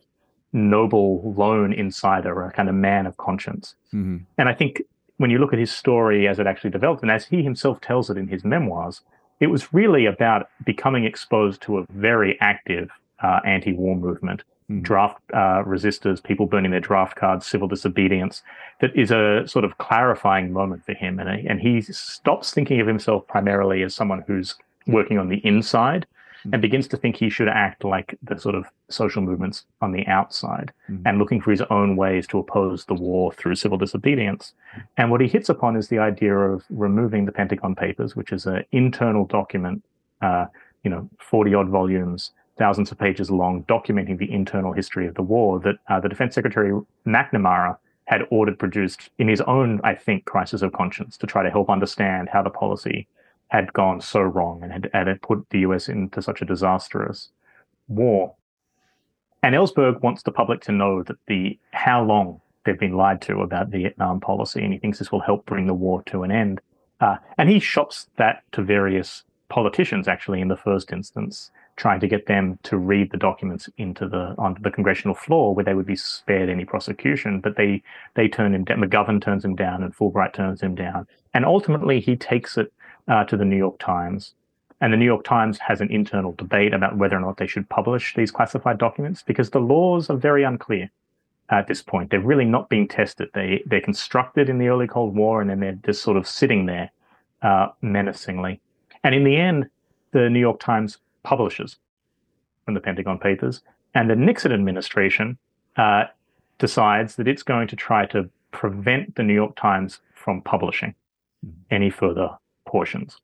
noble lone insider, a kind of man of conscience. Mm-hmm. And I think when you look at his story as it actually developed, and as he himself tells it in his memoirs, it was really about becoming exposed to a very active uh, anti-war movement. Draft uh, resistors, people burning their draft cards, civil disobedience, that is a sort of clarifying moment for him. And, and he stops thinking of himself primarily as someone who's working on the inside mm. and begins to think he should act like the sort of social movements on the outside mm. and looking for his own ways to oppose the war through civil disobedience. And what he hits upon is the idea of removing the Pentagon Papers, which is an internal document, uh, you know, 40 odd volumes thousands of pages long, documenting the internal history of the war that uh, the Defense Secretary McNamara had ordered produced in his own, I think, crisis of conscience to try to help understand how the policy had gone so wrong and had, had put the US into such a disastrous war. And Ellsberg wants the public to know that the how long they've been lied to about Vietnam policy, and he thinks this will help bring the war to an end. Uh, and he shops that to various politicians, actually, in the first instance trying to get them to read the documents into the onto the congressional floor where they would be spared any prosecution. But they they turn him down. McGovern turns him down, and Fulbright turns him down. And ultimately, he takes it uh, to the New York Times. And the New York Times has an internal debate about whether or not they should publish these classified documents because the laws are very unclear at this point. They're really not being tested. They they're constructed in the early Cold War, and then they're just sort of sitting there uh, menacingly. And in the end, the New York Times publishes from the Pentagon Papers, and the Nixon administration uh, decides that it's going to try to prevent the New York Times from publishing mm-hmm. any further portions,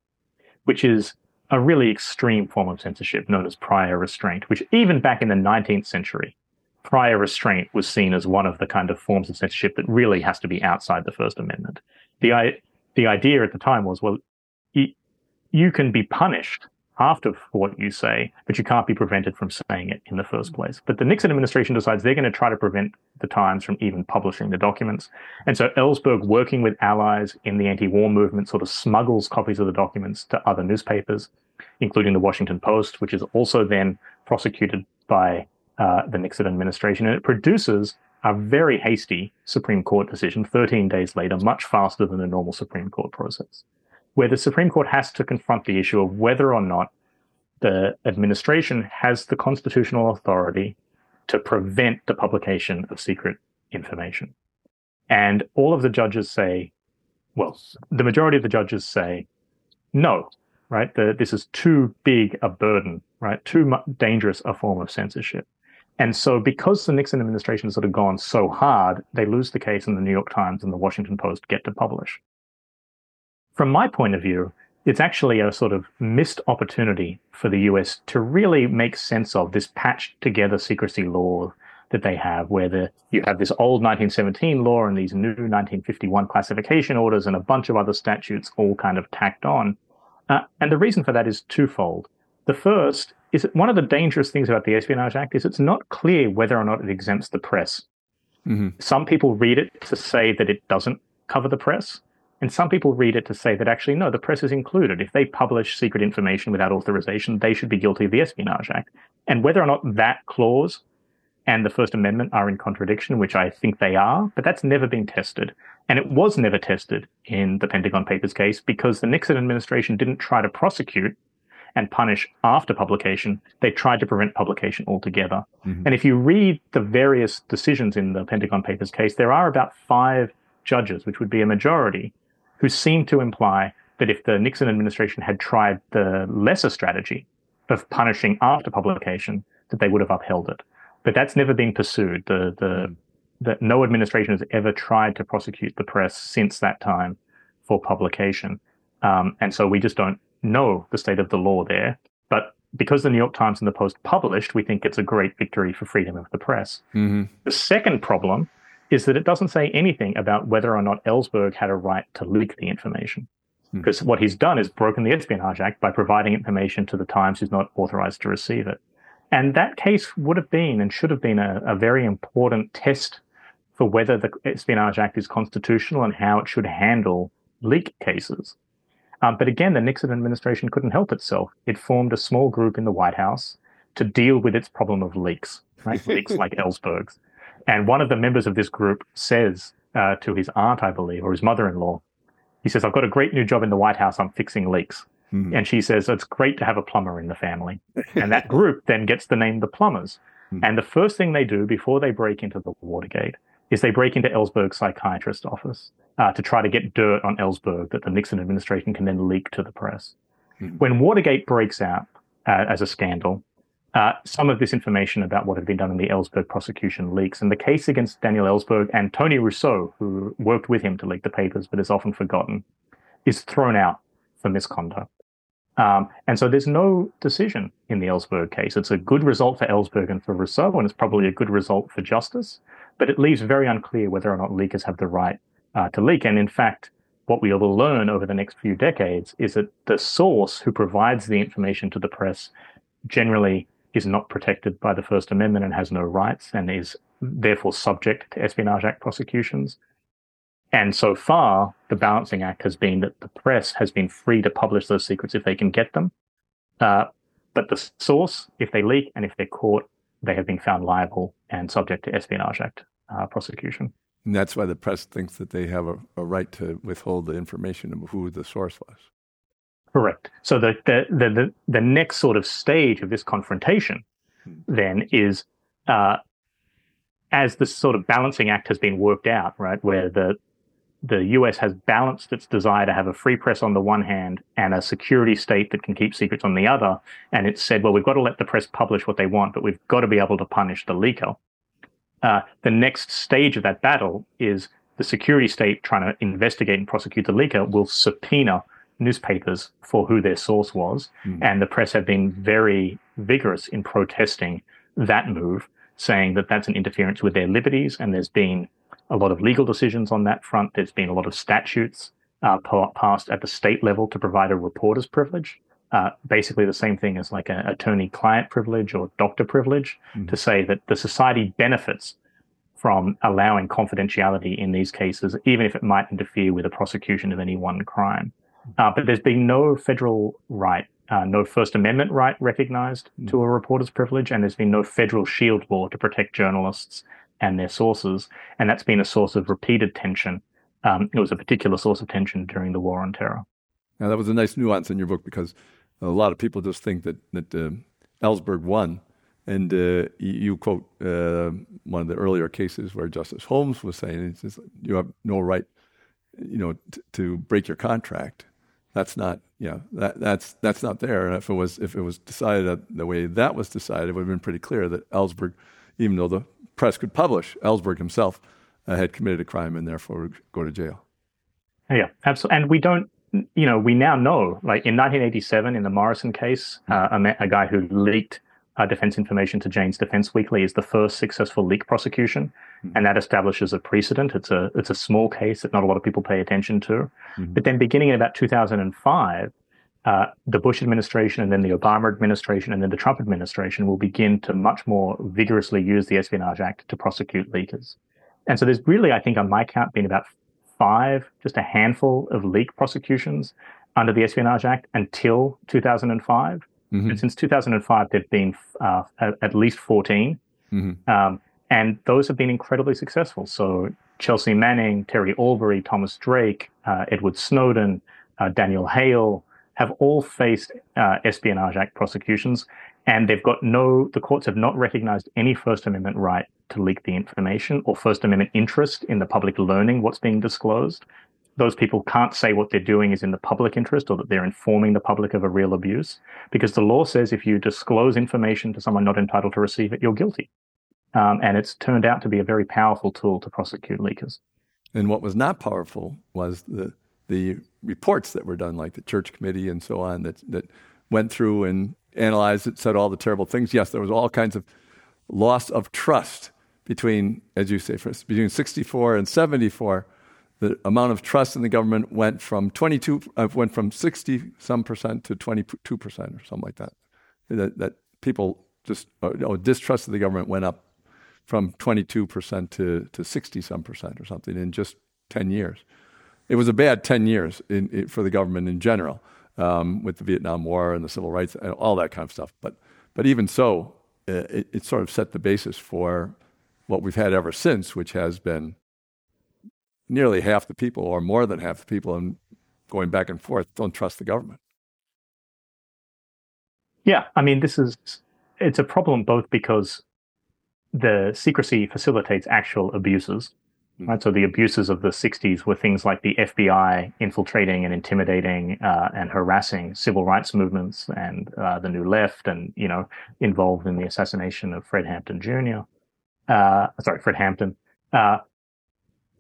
which is a really extreme form of censorship known as prior restraint, which even back in the 19th century, prior restraint was seen as one of the kind of forms of censorship that really has to be outside the First Amendment. The, the idea at the time was, well, you, you can be punished after what you say, but you can't be prevented from saying it in the first place. But the Nixon administration decides they're going to try to prevent the Times from even publishing the documents. And so Ellsberg, working with allies in the anti-war movement, sort of smuggles copies of the documents to other newspapers, including the Washington Post, which is also then prosecuted by uh, the Nixon administration. And it produces a very hasty Supreme Court decision 13 days later, much faster than a normal Supreme Court process where the Supreme Court has to confront the issue of whether or not the administration has the constitutional authority to prevent the publication of secret information. And all of the judges say, well, the majority of the judges say, no, right? The, this is too big a burden, right? Too dangerous a form of censorship. And so, because the Nixon administration has sort of gone so hard, they lose the case, and the New York Times and the Washington Post get to publish from my point of view, it's actually a sort of missed opportunity for the US to really make sense of this patched together secrecy law that they have, where the, you have this old 1917 law and these new 1951 classification orders and a bunch of other statutes all kind of tacked on. Uh, and the reason for that is twofold. The first is that one of the dangerous things about the Espionage Act is it's not clear whether or not it exempts the press. Mm-hmm. Some people read it to say that it doesn't cover the press. And some people read it to say that actually, no, the press is included. If they publish secret information without authorization, they should be guilty of the Espionage Act. And whether or not that clause and the First Amendment are in contradiction, which I think they are, but that's never been tested. And it was never tested in the Pentagon Papers case because the Nixon administration didn't try to prosecute and punish after publication. They tried to prevent publication altogether. Mm-hmm. And if you read the various decisions in the Pentagon Papers case, there are about five judges, which would be a majority, who seemed to imply that if the Nixon administration had tried the lesser strategy of punishing after publication, that they would have upheld it. But that's never been pursued. The the that no administration has ever tried to prosecute the press since that time for publication, um, and so we just don't know the state of the law there. But because the New York Times and the Post published, we think it's a great victory for freedom of the press. Mm-hmm. The second problem is that it doesn't say anything about whether or not Ellsberg had a right to leak the information. Because hmm. what he's done is broken the Espionage Act by providing information to the Times who's not authorized to receive it. And that case would have been and should have been a, a very important test for whether the Espionage Act is constitutional and how it should handle leak cases. Um, but again, the Nixon administration couldn't help itself. It formed a small group in the White House to deal with its problem of leaks, right? leaks like Ellsberg's. And one of the members of this group says uh, to his aunt, I believe, or his mother in law, he says, I've got a great new job in the White House. I'm fixing leaks. Mm-hmm. And she says, It's great to have a plumber in the family. and that group then gets the name the Plumbers. Mm-hmm. And the first thing they do before they break into the Watergate is they break into Ellsberg's psychiatrist's office uh, to try to get dirt on Ellsberg that the Nixon administration can then leak to the press. Mm-hmm. When Watergate breaks out uh, as a scandal, uh, some of this information about what had been done in the Ellsberg prosecution leaks. And the case against Daniel Ellsberg and Tony Russo, who worked with him to leak the papers but is often forgotten, is thrown out for misconduct. Um, and so there's no decision in the Ellsberg case. It's a good result for Ellsberg and for Russo, and it's probably a good result for justice, but it leaves very unclear whether or not leakers have the right uh, to leak. And in fact, what we will learn over the next few decades is that the source who provides the information to the press generally is not protected by the First Amendment and has no rights and is therefore subject to Espionage Act prosecutions. And so far, the balancing act has been that the press has been free to publish those secrets if they can get them. Uh, but the source, if they leak and if they're caught, they have been found liable and subject to Espionage Act uh, prosecution. And that's why the press thinks that they have a, a right to withhold the information of who the source was. Correct. So the the the the, the next sort of stage of this confrontation then is uh, as this sort of balancing act has been worked out, right, where the the US has balanced its desire to have a free press on the one hand and a security state that can keep secrets on the other. And it's said, well, we've got to let the press publish what they want, but we've got to be able to punish the leaker. Uh, the next stage of that battle is the security state trying to investigate and prosecute the leaker will subpoena newspapers for who their source was. Mm. And the press have been very vigorous in protesting that move, saying that that's an interference with their liberties. And there's been a lot of legal decisions on that front. There's been a lot of statutes uh, passed at the state level to provide a reporter's privilege. Uh, basically, the same thing as like an attorney client privilege or doctor privilege mm-hmm. to say that the society benefits from allowing confidentiality in these cases, even if it might interfere with the prosecution of any one crime. Uh, but there's been no federal right, uh, no First Amendment right recognized mm-hmm. to a reporter's privilege, and there's been no federal shield law to protect journalists and their sources. And that's been a source of repeated tension. Um, it was a particular source of tension during the War on Terror. Now, that was a nice nuance in your book because a lot of people just think that, that uh, Ellsberg won. And uh, you quote uh, one of the earlier cases where Justice Holmes was saying, just, you have no right, you know, t- to break your contract. That's not, you know, that, that's, that's not there. And if it was, if it was decided the way that was decided, it would have been pretty clear that Ellsberg, even though the press could publish. Ellsberg himself uh, had committed a crime and therefore would go to jail. Yeah, absolutely. And we don't, you know, we now know, like in 1987, in the Morison case, uh, a, a, guy who leaked uh, defense information to Jane's Defense Weekly is the first successful leak prosecution, mm-hmm. and that establishes a precedent. It's a it's a small case that not a lot of people pay attention to, mm-hmm. but then beginning in about 2005, uh, the Bush administration and then the Obama administration and then the Trump administration will begin to much more vigorously use the Espionage Act to prosecute leakers. And so there's really, I think, on my count, been about five, just a handful of leak prosecutions under the Espionage Act until 2005. Mm-hmm. And since 2005, there've been uh, at least 14. Mm-hmm. Um, and those have been incredibly successful. So Chelsea Manning, Terry Albury, Thomas Drake, uh, Edward Snowden, uh, Daniel Hale, have all faced uh, Espionage Act prosecutions, and they've got no, the courts have not recognized any First Amendment right to leak the information or First Amendment interest in the public learning what's being disclosed. Those people can't say what they're doing is in the public interest or that they're informing the public of a real abuse because the law says if you disclose information to someone not entitled to receive it, you're guilty. Um, and it's turned out to be a very powerful tool to prosecute leakers. And what was not powerful was the the reports that were done, like the church committee and so on, that that went through and analyzed it, said all the terrible things. Yes, there was all kinds of loss of trust between, as you say, between 64 and 74. The amount of trust in the government went from 22, uh, went from 60 some percent to 22 percent or something like that. That, that people just uh, oh, distrust of the government went up from 22 percent to to 60 some percent or something in just 10 years it was a bad 10 years in, in, for the government in general um, with the Vietnam War and the civil rights and all that kind of stuff. But, but even so, uh, it, it sort of set the basis for what we've had ever since, which has been nearly half the people or more than half the people and going back and forth don't trust the government. Yeah, I mean, this is it's a problem both because the secrecy facilitates actual abuses, Right, so the abuses of the 60s were things like the FBI infiltrating and intimidating uh, and harassing civil rights movements and uh, the New Left, and you know involved in the assassination of Fred Hampton Jr. Uh, sorry, Fred Hampton.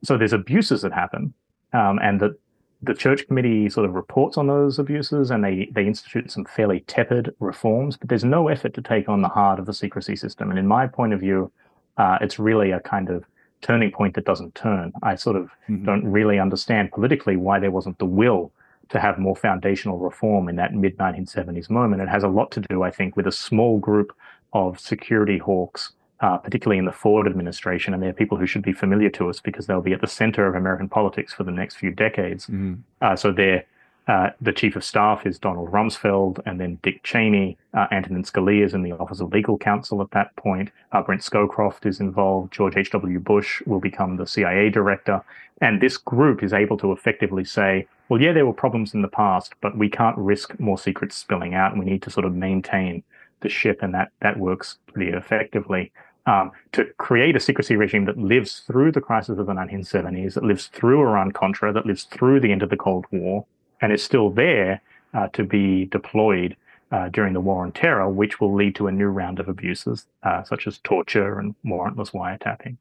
So there's abuses that happen, um, and the the church committee sort of reports on those abuses, and they they institute some fairly tepid reforms. But there's no effort to take on the heart of the secrecy system, and in my point of view, uh, it's really a kind of turning point that doesn't turn. I sort of mm-hmm. don't really understand politically why there wasn't the will to have more foundational reform in that mid 1970s moment. It has a lot to do, I think, with a small group of security hawks, uh, particularly in the Ford administration. And they're people who should be familiar to us because they'll be at the center of American politics for the next few decades. Mm-hmm. Uh, so they're Uh, the chief of staff is Donald Rumsfeld, and then Dick Cheney. Uh, Antonin Scalia is in the Office of Legal Counsel at that point. Uh, Brent Scowcroft is involved. George H.W. Bush will become the CIA director. And this group is able to effectively say, well, yeah, there were problems in the past, but we can't risk more secrets spilling out, and we need to sort of maintain the ship, and that, that works pretty effectively. Um, to create a secrecy regime that lives through the crisis of the 1970s, that lives through Iran Contra, that lives through the end of the Cold War, and is still there uh, to be deployed uh, during the war on terror, which will lead to a new round of abuses, uh, such as torture and warrantless wiretapping.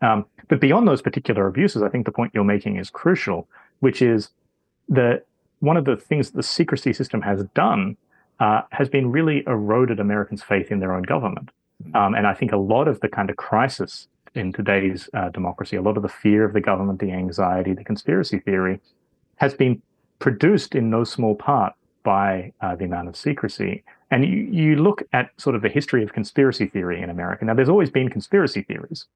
Um, but beyond those particular abuses, I think the point you're making is crucial, which is that one of the things the secrecy system has done uh, has been really eroded Americans' faith in their own government. Um, and I think a lot of the kind of crisis in today's uh, democracy, a lot of the fear of the government, the anxiety, the conspiracy theory, has been produced in no small part by uh, the amount of secrecy. And you, you look at sort of the history of conspiracy theory in America. Now, there's always been conspiracy theories.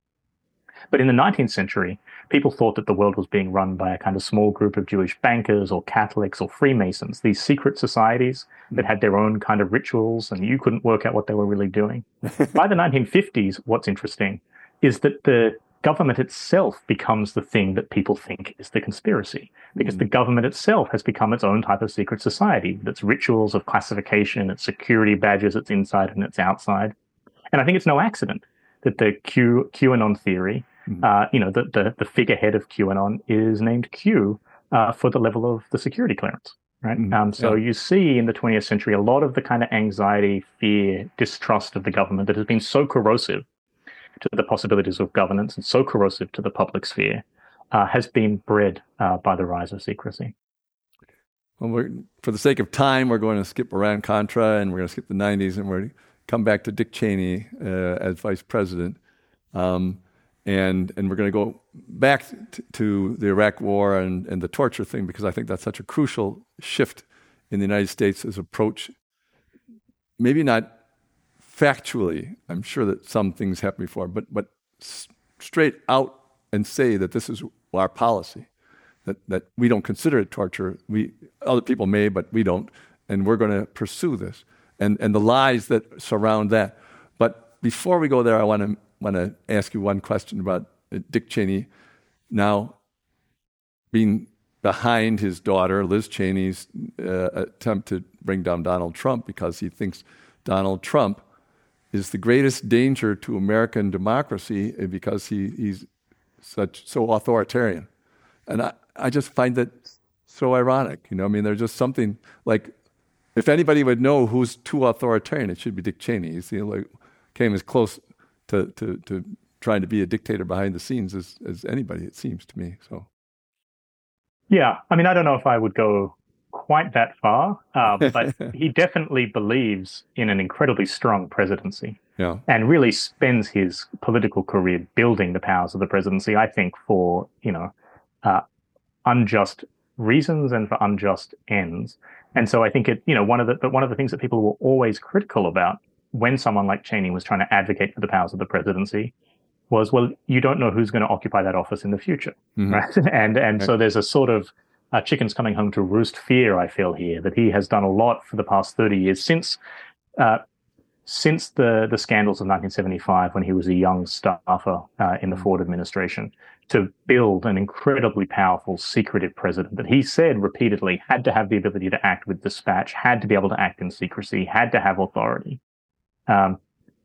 But in the 19th century, people thought that the world was being run by a kind of small group of Jewish bankers or Catholics or Freemasons, these secret societies that had their own kind of rituals, and you couldn't work out what they were really doing. by the 1950s, what's interesting is that the government itself becomes the thing that people think is the conspiracy because mm. the government itself has become its own type of secret society with its rituals of classification, its security badges, its inside and its outside. And I think it's no accident that the Q QAnon theory, mm. uh, you know, the, the, the figurehead of QAnon is named Q uh, for the level of the security clearance. Right. Mm. Um, so yeah. you see in the 20th century a lot of the kind of anxiety, fear, distrust of the government that has been so corrosive to the possibilities of governance and so corrosive to the public sphere uh, has been bred uh, by the rise of secrecy. Well, for the sake of time, we're going to skip Iran Contra and we're going to skip the 90s and we're come back to Dick Cheney uh, as vice president. Um, and, and we're going to go back t- to the Iraq War and, and the torture thing because I think that's such a crucial shift in the United States' approach. Maybe not factually, I'm sure that some things happened before, but, but straight out and say that this is our policy, that, that we don't consider it torture. We, other people may, but we don't, and we're going to pursue this, and, and the lies that surround that. But before we go there, I want to, want to ask you one question about Dick Cheney now being behind his daughter, Liz Cheney's uh, attempt to bring down Donald Trump because he thinks Donald Trump is the greatest danger to American democracy because he, he's such so authoritarian. And I, I just find that so ironic. You know, I mean, there's just something like if anybody would know who's too authoritarian, it should be Dick Cheney. You know, like came as close to, to, to trying to be a dictator behind the scenes as, as anybody, it seems to me. So Yeah. I mean, I don't know if I would go quite that far, uh, but he definitely believes in an incredibly strong presidency. Yeah. And really spends his political career building the powers of the presidency, I think, for, you know, uh, unjust reasons and for unjust ends. And so I think it, you know, one of the, but one of the things that people were always critical about when someone like Cheney was trying to advocate for the powers of the presidency was, well, you don't know who's going to occupy that office in the future, mm-hmm. right? And and right. so there's a sort of uh, chickens coming home to roost fear. I feel here that he has done a lot for the past thirty years since uh, since the the scandals of 1975 when he was a young staffer uh, in the mm. Ford administration to build an incredibly powerful secretive president that he said repeatedly had to have the ability to act with dispatch, had to be able to act in secrecy, had to have authority. Um,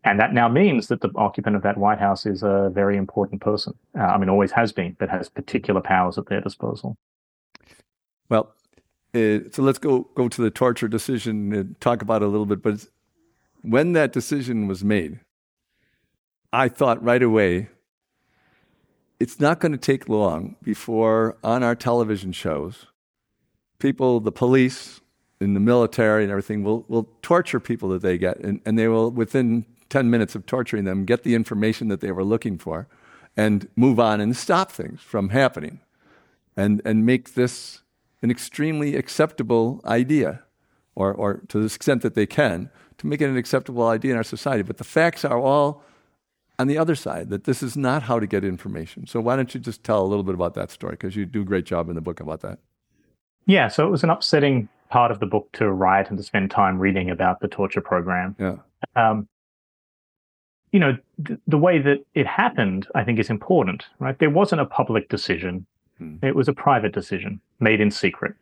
and that now means that the occupant of that White House is a very important person. Uh, I mean, always has been, but has particular powers at their disposal. Well, uh, so let's go go to the torture decision and talk about it a little bit. But when that decision was made, I thought right away, it's not going to take long before on our television shows, people, the police, in the military and everything will, will torture people that they get, and, and they will, within 10 minutes of torturing them, get the information that they were looking for and move on and stop things from happening and, and make this an extremely acceptable idea, or, or to the extent that they can, to make it an acceptable idea in our society. But the facts are all on the other side, that this is not how to get information. So why don't you just tell a little bit about that story? Because you do a great job in the book about that. Yeah, so it was an upsetting part of the book to write and to spend time reading about the torture program. Yeah. Um, you know, th- the way that it happened, I think, is important, right? There wasn't a public decision. Hmm. It was a private decision made in secret.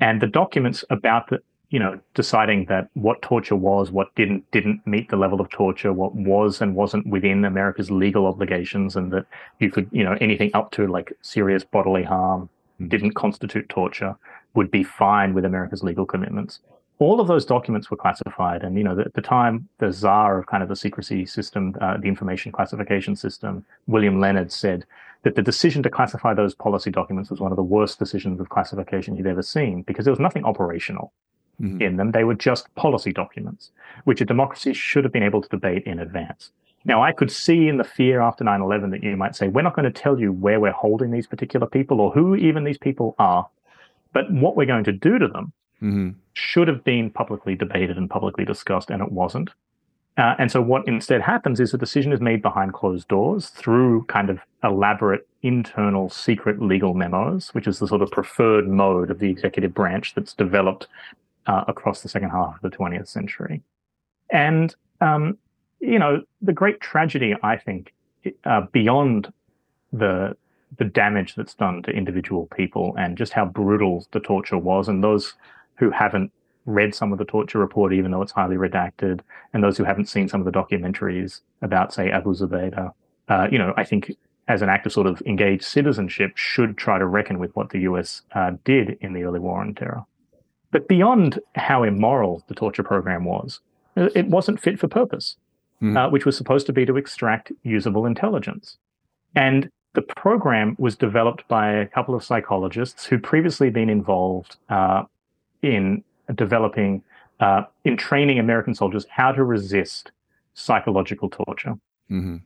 And the documents about the, you know, deciding that what torture was, what didn't, didn't meet the level of torture, what was and wasn't within America's legal obligations, and that you could, you know, anything up to like serious bodily harm hmm. didn't constitute torture would be fine with America's legal commitments all of those documents were classified. And, you know, at the time, the czar of kind of the secrecy system, uh, the information classification system, William Leonard said that the decision to classify those policy documents was one of the worst decisions of classification he'd ever seen because there was nothing operational mm-hmm. in them. They were just policy documents, which a democracy should have been able to debate in advance. Now, I could see in the fear after 9 11 that you might say, we're not going to tell you where we're holding these particular people or who even these people are, but what we're going to do to them mm-hmm. should have been publicly debated and publicly discussed, and it wasn't. Uh, and so, what instead happens is a decision is made behind closed doors through kind of elaborate internal secret legal memos, which is the sort of preferred mode of the executive branch that's developed uh, across the second half of the 20th century. And, um, you know, the great tragedy, I think, uh, beyond the the damage that's done to individual people and just how brutal the torture was, and those who haven't read some of the torture report, even though it's highly redacted, and those who haven't seen some of the documentaries about, say, Abu Zubaydah, uh, you know, I think as an act of sort of engaged citizenship should try to reckon with what the US uh, did in the early war on terror. But beyond how immoral the torture program was, uh, it wasn't fit for purpose, mm. uh, which was supposed to be to extract usable intelligence. And the program was developed by a couple of psychologists who'd previously been involved uh, in developing, uh, in training American soldiers how to resist psychological torture. Mm-hmm.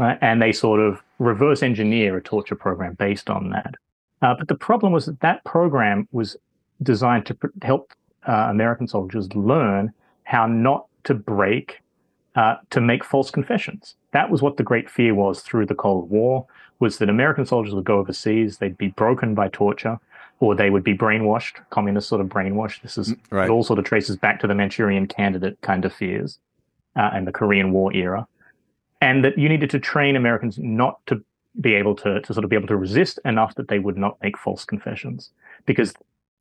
Right? And they sort of reverse engineer a torture program based on that. Uh, but the problem was that that program was designed to pr- help uh, American soldiers learn how not to break, uh, to make false confessions. That was what the great fear was through the Cold War, was that American soldiers would go overseas, they'd be broken by torture, or they would be brainwashed, communist sort of brainwashed. This is mm, right. it all sort of traces back to the Manchurian candidate kind of fears uh, and the Korean War era, and that you needed to train Americans not to be able to to sort of be able to resist enough that they would not make false confessions because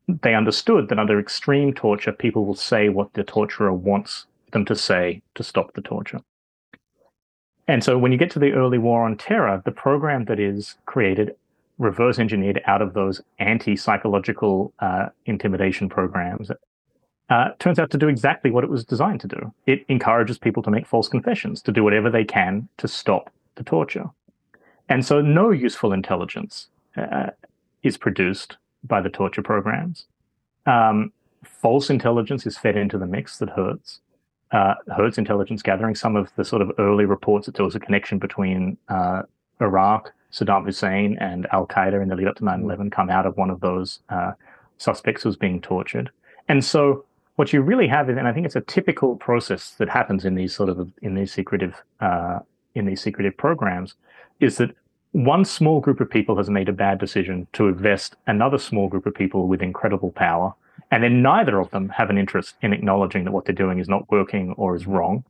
they understood that under extreme torture, people will say what the torturer wants them to say to stop the torture. And so when you get to the early war on terror, the program that is created reverse engineered out of those anti psychological uh, intimidation programs uh, turns out to do exactly what it was designed to do. It encourages people to make false confessions, to do whatever they can to stop the torture. And so, no useful intelligence uh, is produced by the torture programs. Um, false intelligence is fed into the mix that hurts. Uh, Hurts intelligence gathering. Some of the sort of early reports that there was a connection between uh, Iraq Saddam Hussein and Al Qaeda in the lead up to 9 11 come out of one of those uh, suspects who was being tortured. And so what you really have is, and I think it's a typical process that happens in these sort of in these secretive uh, in these secretive programs, is that one small group of people has made a bad decision to invest another small group of people with incredible power, and then neither of them have an interest in acknowledging that what they're doing is not working or is wrong,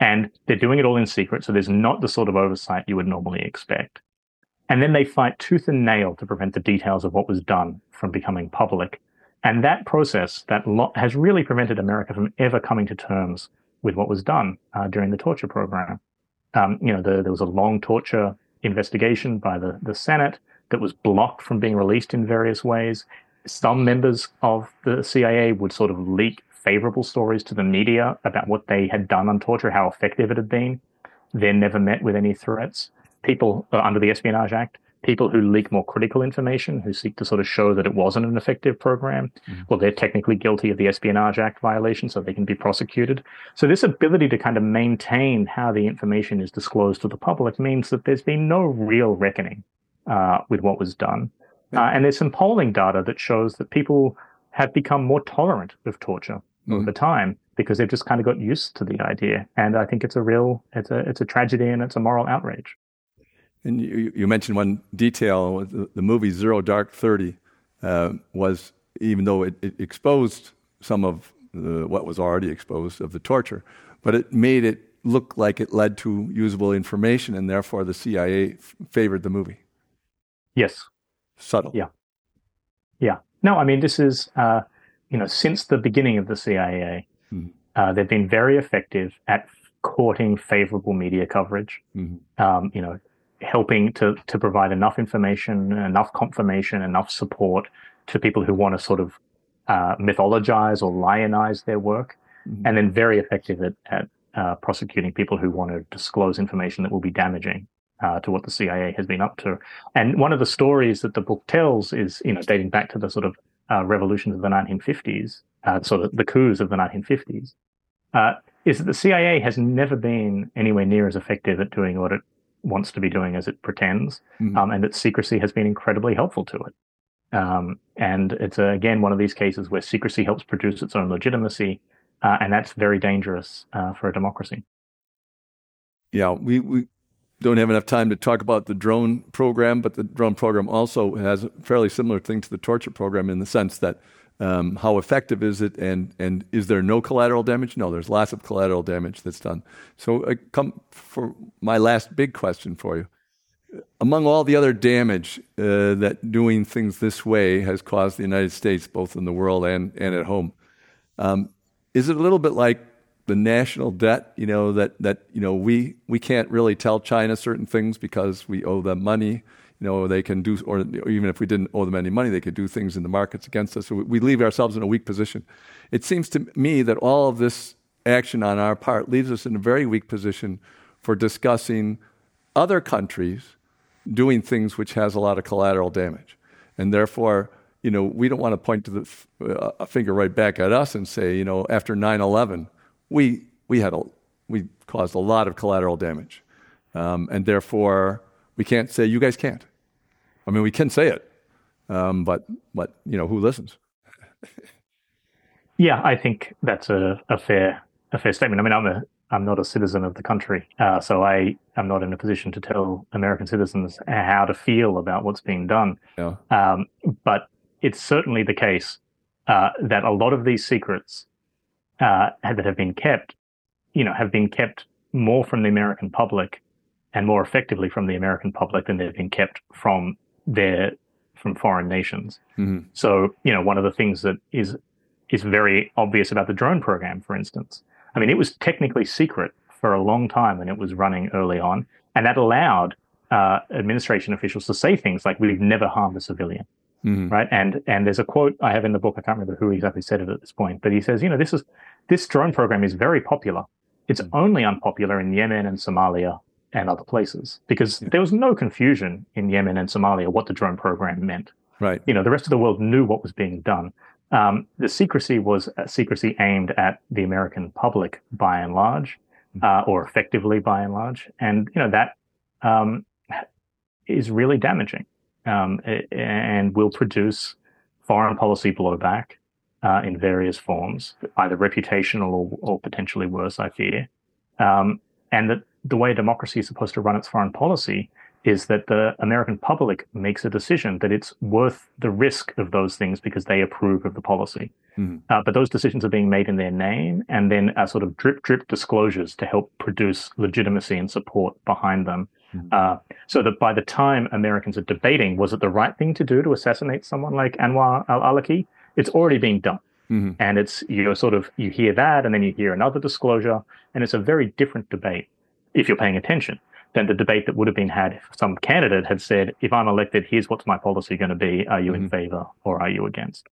and they're doing it all in secret. So there's not the sort of oversight you would normally expect. And then they fight tooth and nail to prevent the details of what was done from becoming public. And that process that has really prevented America from ever coming to terms with what was done uh, during the torture program. Um, you know, the, there was a long torture investigation by the, the Senate that was blocked from being released in various ways. Some members of the CIA would sort of leak favorable stories to the media about what they had done on torture, how effective it had been. They're never met with any threats people uh, under the Espionage Act, people who leak more critical information, who seek to sort of show that it wasn't an effective program, mm-hmm. well, they're technically guilty of the Espionage Act violation, so they can be prosecuted. So this ability to kind of maintain how the information is disclosed to the public means that there's been no real reckoning uh, with what was done. Uh, and there's some polling data that shows that people have become more tolerant of torture mm-hmm. over time because they've just kind of got used to the idea. And I think it's a real, it's a, it's a tragedy and it's a moral outrage. And you, you mentioned one detail the, the movie Zero Dark Thirty uh, was even though it, it exposed some of the, what was already exposed of the torture, but it made it look like it led to usable information, and therefore the CIA f- favored the movie. Yes. Subtle. Yeah. Yeah. No, I mean, this is, uh, you know, since the beginning of the CIA, mm-hmm. uh, they've been very effective at courting favorable media coverage. Mm-hmm. Um, you know, helping to to provide enough information, enough confirmation, enough support to people who want to sort of uh, mythologize or lionize their work, mm-hmm. and then very effective at, at uh, prosecuting people who want to disclose information that will be damaging uh, to what the CIA has been up to. And one of the stories that the book tells is, you know, dating back to the sort of uh, revolutions of the 1950s, uh, sort of the coups of the 1950s, uh, is that the CIA has never been anywhere near as effective at doing what it wants to be doing as it pretends, mm-hmm. um, and that secrecy has been incredibly helpful to it. Um, and it's uh, again one of these cases where secrecy helps produce its own legitimacy, uh, and that's very dangerous uh, for a democracy. Yeah, we, we don't have enough time to talk about the drone program, but the drone program also has a fairly similar thing to the torture program in the sense that um, how effective is it, and and is there no collateral damage? No, there's lots of collateral damage that's done. So, uh, come for my last big question for you. Among all the other damage uh, that doing things this way has caused the United States, both in the world and, and at home, um, is it a little bit like the national debt? You know that that you know we we can't really tell China certain things because we owe them money you know, they can do, or even if we didn't owe them any money, they could do things in the markets against us. So we leave ourselves in a weak position. It seems to me that all of this action on our part leaves us in a very weak position for discussing other countries doing things which has a lot of collateral damage. And therefore, you know, we don't want to point to the uh, a finger right back at us and say, you know, after 9/11, we we had a we caused a lot of collateral damage, um, and therefore we can't say you guys can't. I mean, we can say it, um, but but you know, who listens? yeah, I think that's a, a fair a fair statement. I mean, I'm a I'm not a citizen of the country, uh, so I am not in a position to tell American citizens how to feel about what's being done. Yeah. Um, but it's certainly the case uh, that a lot of these secrets uh, that have been kept, you know, have been kept more from the American public and more effectively from the American public than they've been kept from their from foreign nations. Mm-hmm. So, you know, one of the things that is is very obvious about the drone program, for instance. I mean, it was technically secret for a long time when it was running early on, and that allowed uh, administration officials to say things like, "We've never harmed a civilian." Mm-hmm. Right, and and there's a quote I have in the book. I can't remember who exactly said it at this point, but he says, you know, this is this drone program is very popular. It's only unpopular in Yemen and Somalia and other places because there was no confusion in Yemen and Somalia what the drone program meant. Right. You know, the rest of the world knew what was being done. Um, the secrecy was secrecy aimed at the American public by and large, mm-hmm. uh, or effectively by and large, and you know that um, is really damaging um, and will produce foreign policy blowback uh, in various forms, either reputational or, or potentially worse, I fear. Um, and that the way democracy is supposed to run its foreign policy is that the American public makes a decision that it's worth the risk of those things because they approve of the policy. Mm-hmm. Uh, but those decisions are being made in their name and then are sort of drip drip disclosures to help produce legitimacy and support behind them. Mm-hmm. Uh, so that by the time Americans are debating, was it the right thing to do to assassinate someone like Anwar al Awlaki? It's already being done. Mm-hmm. And it's, you sort of, you hear that and then you hear another disclosure and it's a very different debate if you're paying attention, than the debate that would have been had if some candidate had said, if I'm elected, here's what's my policy going to be. Are you mm-hmm. in favor or are you against?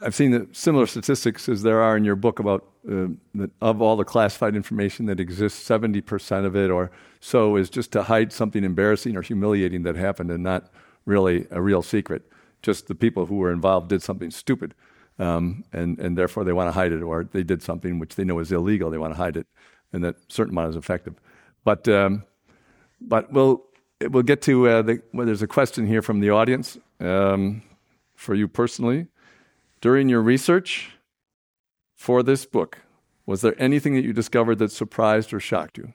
I've seen the similar statistics as there are in your book about uh, that of all the classified information that exists, 70% of it or so is just to hide something embarrassing or humiliating that happened and not really a real secret. Just the people who were involved did something stupid. Um, and, and therefore they want to hide it, or they did something which they know is illegal, they want to hide it and that certain amount is effective. But um, but we'll we'll get to uh, the, well, there's a question here from the audience um, for you personally. During your research for this book, was there anything that you discovered that surprised or shocked you?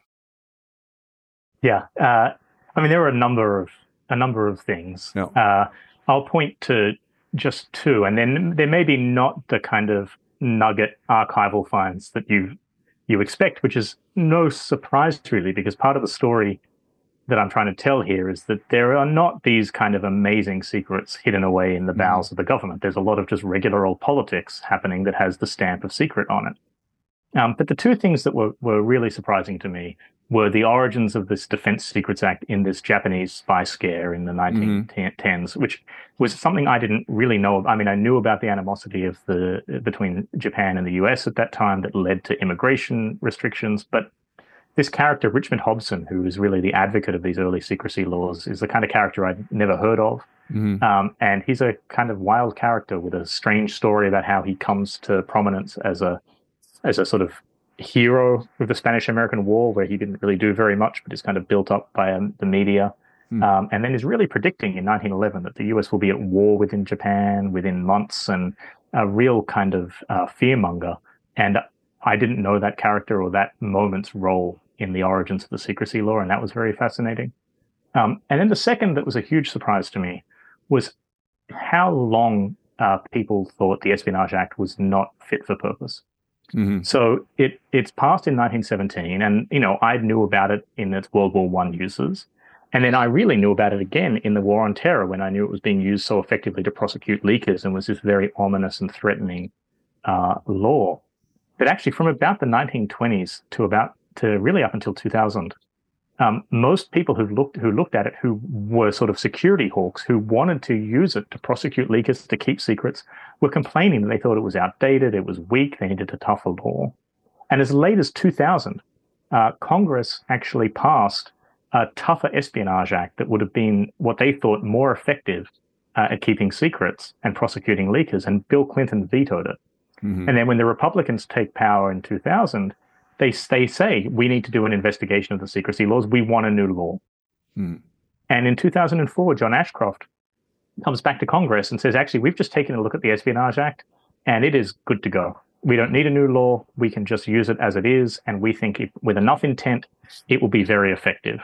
Yeah, uh, I mean there were a number of a number of things. Uh, I'll point to just two, and then there may be not the kind of nugget archival finds that you you expect, which is no surprise really, because part of the story that I'm trying to tell here is that there are not these kind of amazing secrets hidden away in the mm-hmm. bowels mm-hmm. of the government. There's a lot of just regular old politics happening that has the stamp of secret on it. Um, but the two things that were, were really surprising to me were the origins of this Defense Secrets Act in this Japanese spy scare in the 1910s, mm-hmm. which was something I didn't really know. Of. I mean, I knew about the animosity of the between Japan and the US at that time that led to immigration restrictions, but this character, Richmond Hobson, who is really the advocate of these early secrecy laws, is the kind of character I'd never heard of. Mm-hmm. Um, and he's a kind of wild character with a strange story about how he comes to prominence as a as a sort of hero of the Spanish American War, where he didn't really do very much, but is kind of built up by um, the media. Mm. Um, and then is really predicting in 1911 that the US will be at war within Japan within months and a real kind of uh, fearmonger. And I didn't know that character or that moment's role in the origins of the secrecy law, and that was very fascinating. Um, and then the second that was a huge surprise to me was how long uh, people thought the Espionage Act was not fit for purpose. Mm-hmm. So it it's passed in 1917, and you know I knew about it in its World War One uses, and then I really knew about it again in the War on Terror when I knew it was being used so effectively to prosecute leakers and was this very ominous and threatening uh, law. But actually, from about the 1920s to about to really up until 2000, um, most people who looked who looked at it, who were sort of security hawks, who wanted to use it to prosecute leakers to keep secrets, were complaining that they thought it was outdated, it was weak, they needed a tougher law. And as late as 2000, uh, Congress actually passed a tougher espionage act that would have been what they thought more effective uh, at keeping secrets and prosecuting leakers, and Bill Clinton vetoed it. Mm-hmm. And then when the Republicans take power in 2000, they they say we need to do an investigation of the secrecy laws. We want a new law. Hmm. And in 2004, John Ashcroft comes back to Congress and says, actually, we've just taken a look at the Espionage Act, and it is good to go. We don't need a new law. We can just use it as it is, and we think it, with enough intent, it will be very effective.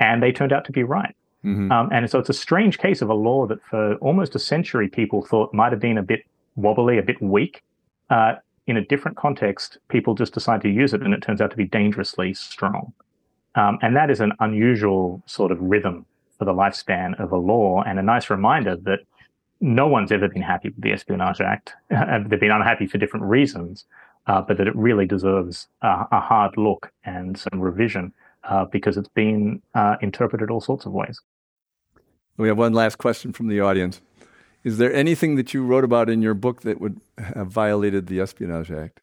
And they turned out to be right. Mm-hmm. Um, and so it's a strange case of a law that for almost a century people thought might have been a bit wobbly, a bit weak. Uh, in a different context, people just decide to use it and it turns out to be dangerously strong. Um, and that is an unusual sort of rhythm for the lifespan of a law and a nice reminder that no one's ever been happy with the Espionage Act. They've been unhappy for different reasons, uh, but that it really deserves a hard look and some revision uh, because it's been uh, interpreted all sorts of ways. We have one last question from the audience. Is there anything that you wrote about in your book that would have violated the Espionage Act?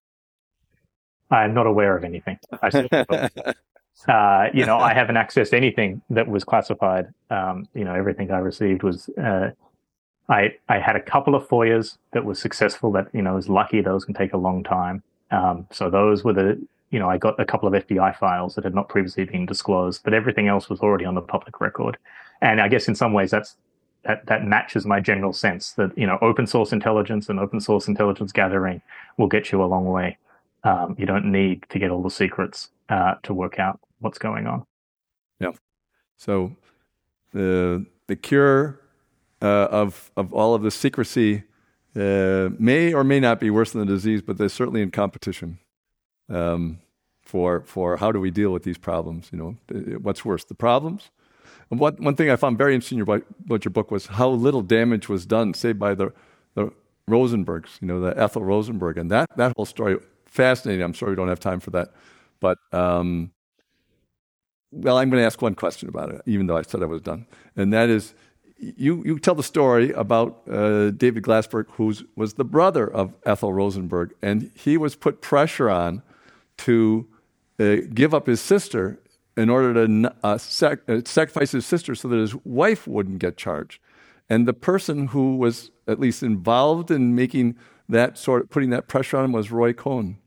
I'm not aware of anything. uh, you know, I haven't accessed anything that was classified. Um, you know, everything I received was. Uh, I I had a couple of FOIAs that was successful. That you know, was lucky. Those can take a long time. Um, so those were the. You know, I got a couple of FBI files that had not previously been disclosed, but everything else was already on the public record. And I guess in some ways that's that, that matches my general sense that you know open source intelligence and open source intelligence gathering will get you a long way. Um, you don't need to get all the secrets uh, to work out what's going on. Yeah. So the the cure uh, of of all of the secrecy uh, may or may not be worse than the disease, but they're certainly in competition um, for for how do we deal with these problems. You know, what's worse, the problems one, one thing I found very interesting about your book was how little damage was done, say, by the, the Rosenbergs, you know, the Ethel Rosenberg. And that, that whole story, fascinating. I'm sorry we don't have time for that. But, um, well, I'm going to ask one question about it, even though I said I was done. And that is, you, you tell the story about uh, David Glassberg, who was the brother of Ethel Rosenberg, and he was put pressure on to uh, give up his sister in order to uh, sac- uh, sacrifice his sister so that his wife wouldn't get charged. And the person who was at least involved in making that sort of putting that pressure on him was Roy Cohn,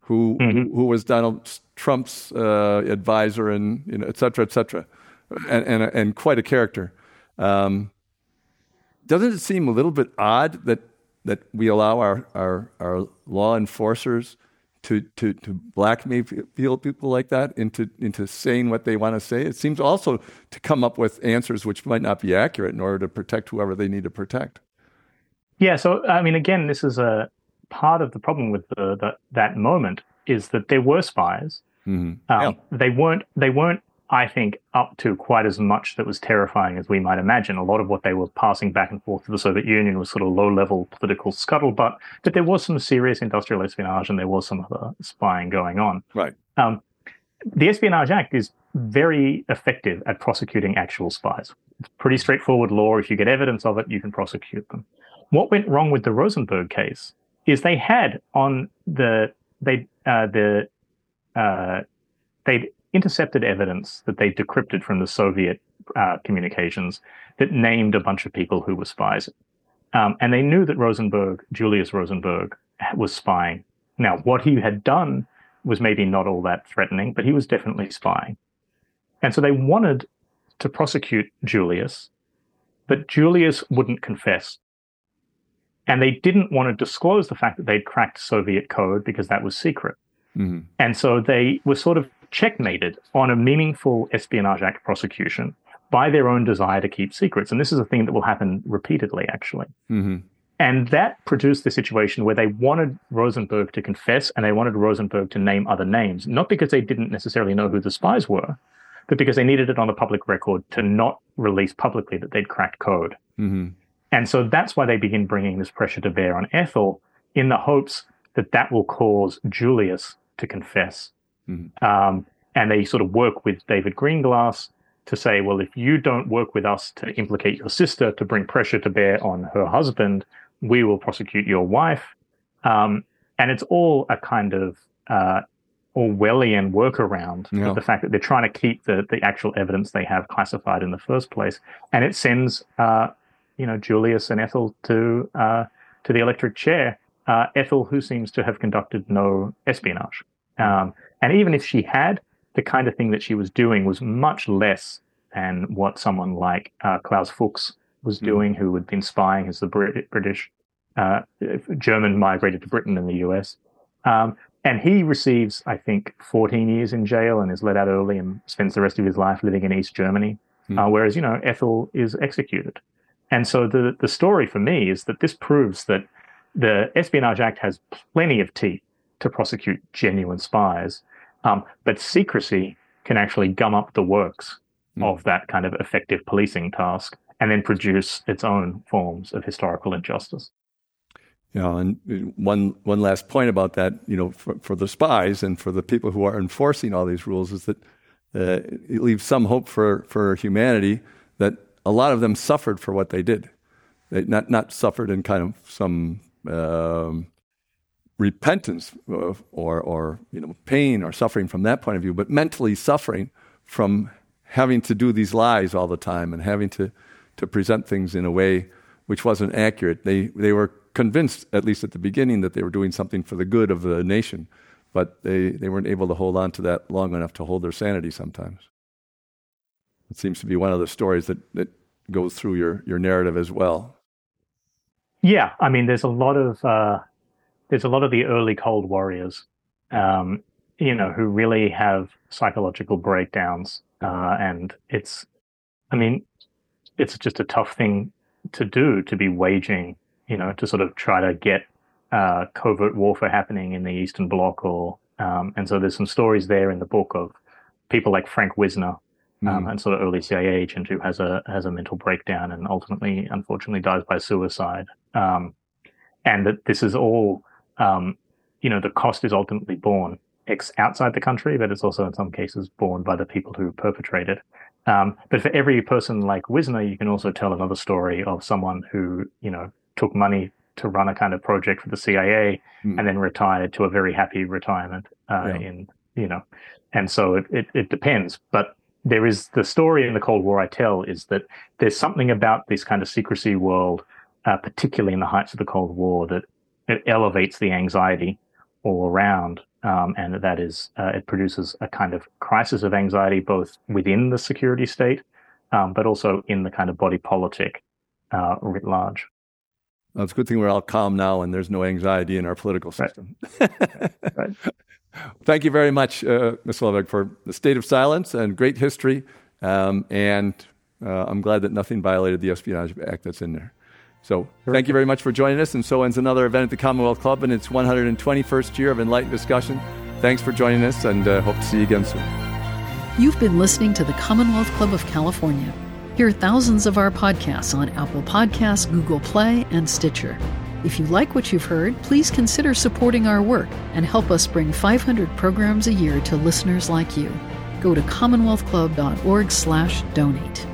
who mm-hmm. who was Donald Trump's uh, advisor and you know, et cetera, et cetera, and and, and quite a character. Um, doesn't it seem a little bit odd that that we allow our, our, our law enforcers to, to, to blackmail people like that into, into saying what they want to say. It seems also to come up with answers which might not be accurate in order to protect whoever they need to protect. Yeah, so I mean, again, this is a part of the problem with the, the that moment is that there were spies. Mm-hmm. Um, Yeah. They weren't. They weren't. I think up to quite as much that was terrifying as we might imagine. A lot of what they were passing back and forth to the Soviet Union was sort of low-level political scuttlebutt, but there was some serious industrial espionage and there was some other spying going on. Right. Um, the Espionage Act is very effective at prosecuting actual spies. It's pretty straightforward law. If you get evidence of it, you can prosecute them. What went wrong with the Rosenberg case is they had on the they uh, the uh, they'd intercepted evidence that they decrypted from the Soviet uh, communications that named a bunch of people who were spies, um, and they knew that Rosenberg, Julius Rosenberg, was spying. Now, what he had done was maybe not all that threatening, but he was definitely spying. And so they wanted to prosecute Julius, but Julius wouldn't confess. And they didn't want to disclose the fact that they'd cracked Soviet code because that was secret. hmm And so they were sort of checkmated on a meaningful Espionage Act prosecution by their own desire to keep secrets. And this is a thing that will happen repeatedly, actually. hmm And that produced the situation where they wanted Rosenberg to confess and they wanted Rosenberg to name other names, not because they didn't necessarily know who the spies were, but because they needed it on the public record to not release publicly that they'd cracked code. hmm And so that's why they begin bringing this pressure to bear on Ethel in the hopes that that will cause Julius to confess. Mhm. Um, and they sort of work with David Greenglass to say, well, if you don't work with us to implicate your sister, to bring pressure to bear on her husband, we will prosecute your wife. Um, and it's all a kind of uh, Orwellian workaround Yeah. the fact that they're trying to keep the, the actual evidence they have classified in the first place. And it sends, uh, you know, Julius and Ethel to uh, to the electric chair. Uh, Ethel, who seems to have conducted no espionage, um, and even if she had, the kind of thing that she was doing was much less than what someone like uh, Klaus Fuchs was Hmm. doing, who had been spying as the Brit- British uh, German migrated to Britain and the US. Um, and he receives, I think, 14 years in jail and is let out early and spends the rest of his life living in East Germany. Hmm. Uh, whereas, you know, Ethel is executed. And so the, the story for me is that this proves that the Espionage Act has plenty of teeth to prosecute genuine spies, um, but secrecy can actually gum up the works Hmm. of that kind of effective policing task and then produce its own forms of historical injustice. Know, and uh, one one last point about that, you know, for, for the spies and for the people who are enforcing all these rules is that uh, it leaves some hope for, for humanity that a lot of them suffered for what they did. They not not suffered in kind of some um, repentance of, or or you know pain or suffering from that point of view, but mentally suffering from having to do these lies all the time and having to to present things in a way which wasn't accurate. They they were convinced, at least at the beginning, that they were doing something for the good of the nation, but they, they weren't able to hold on to that long enough to hold their sanity sometimes. It seems to be one of the stories that, that goes through your, your narrative as well. Yeah, I mean, there's a lot of uh, there's a lot of the early Cold Warriors, um, you know, who really have psychological breakdowns, uh, and it's, I mean, it's just a tough thing to do to be waging, you know, to sort of try to get uh, covert warfare happening in the Eastern Bloc, or um, and so there's some stories there in the book of people like Frank Wisner, um, Mm. and sort of early CIA agent who has a has a mental breakdown and ultimately, unfortunately, dies by suicide. Um, and that this is all, um, you know, the cost is ultimately borne ex- outside the country, but it's also in some cases borne by the people who perpetrate it. Um, but for every person like Wisner, you can also tell another story of someone who, you know, took money to run a kind of project for the CIA Mm. and then retired to a very happy retirement uh, Yeah. in, you know, and so it, it, it depends. But there is the story in the Cold War I tell is that there's something about this kind of secrecy world, uh, particularly in the heights of the Cold War, that it elevates the anxiety all around. Um, and that is, uh, it produces a kind of crisis of anxiety both within the security state, um, but also in the kind of body politic uh, writ large. Well, it's a good thing we're all calm now and there's no anxiety in our political system. Right. Thank you very much, uh, Ms. Lebovic, for the state of silence and great history. Um, and uh, I'm glad that nothing violated the Espionage Act that's in there. So thank you very much for joining us. And so ends another event at the Commonwealth Club in its 121st year of enlightened discussion. Thanks for joining us and uh, hope to see you again soon. You've been listening to the Commonwealth Club of California. Hear thousands of our podcasts on Apple Podcasts, Google Play, and Stitcher. If you like what you've heard, please consider supporting our work and help us bring 500 programs a year to listeners like you. Go to commonwealthclub.org/donate.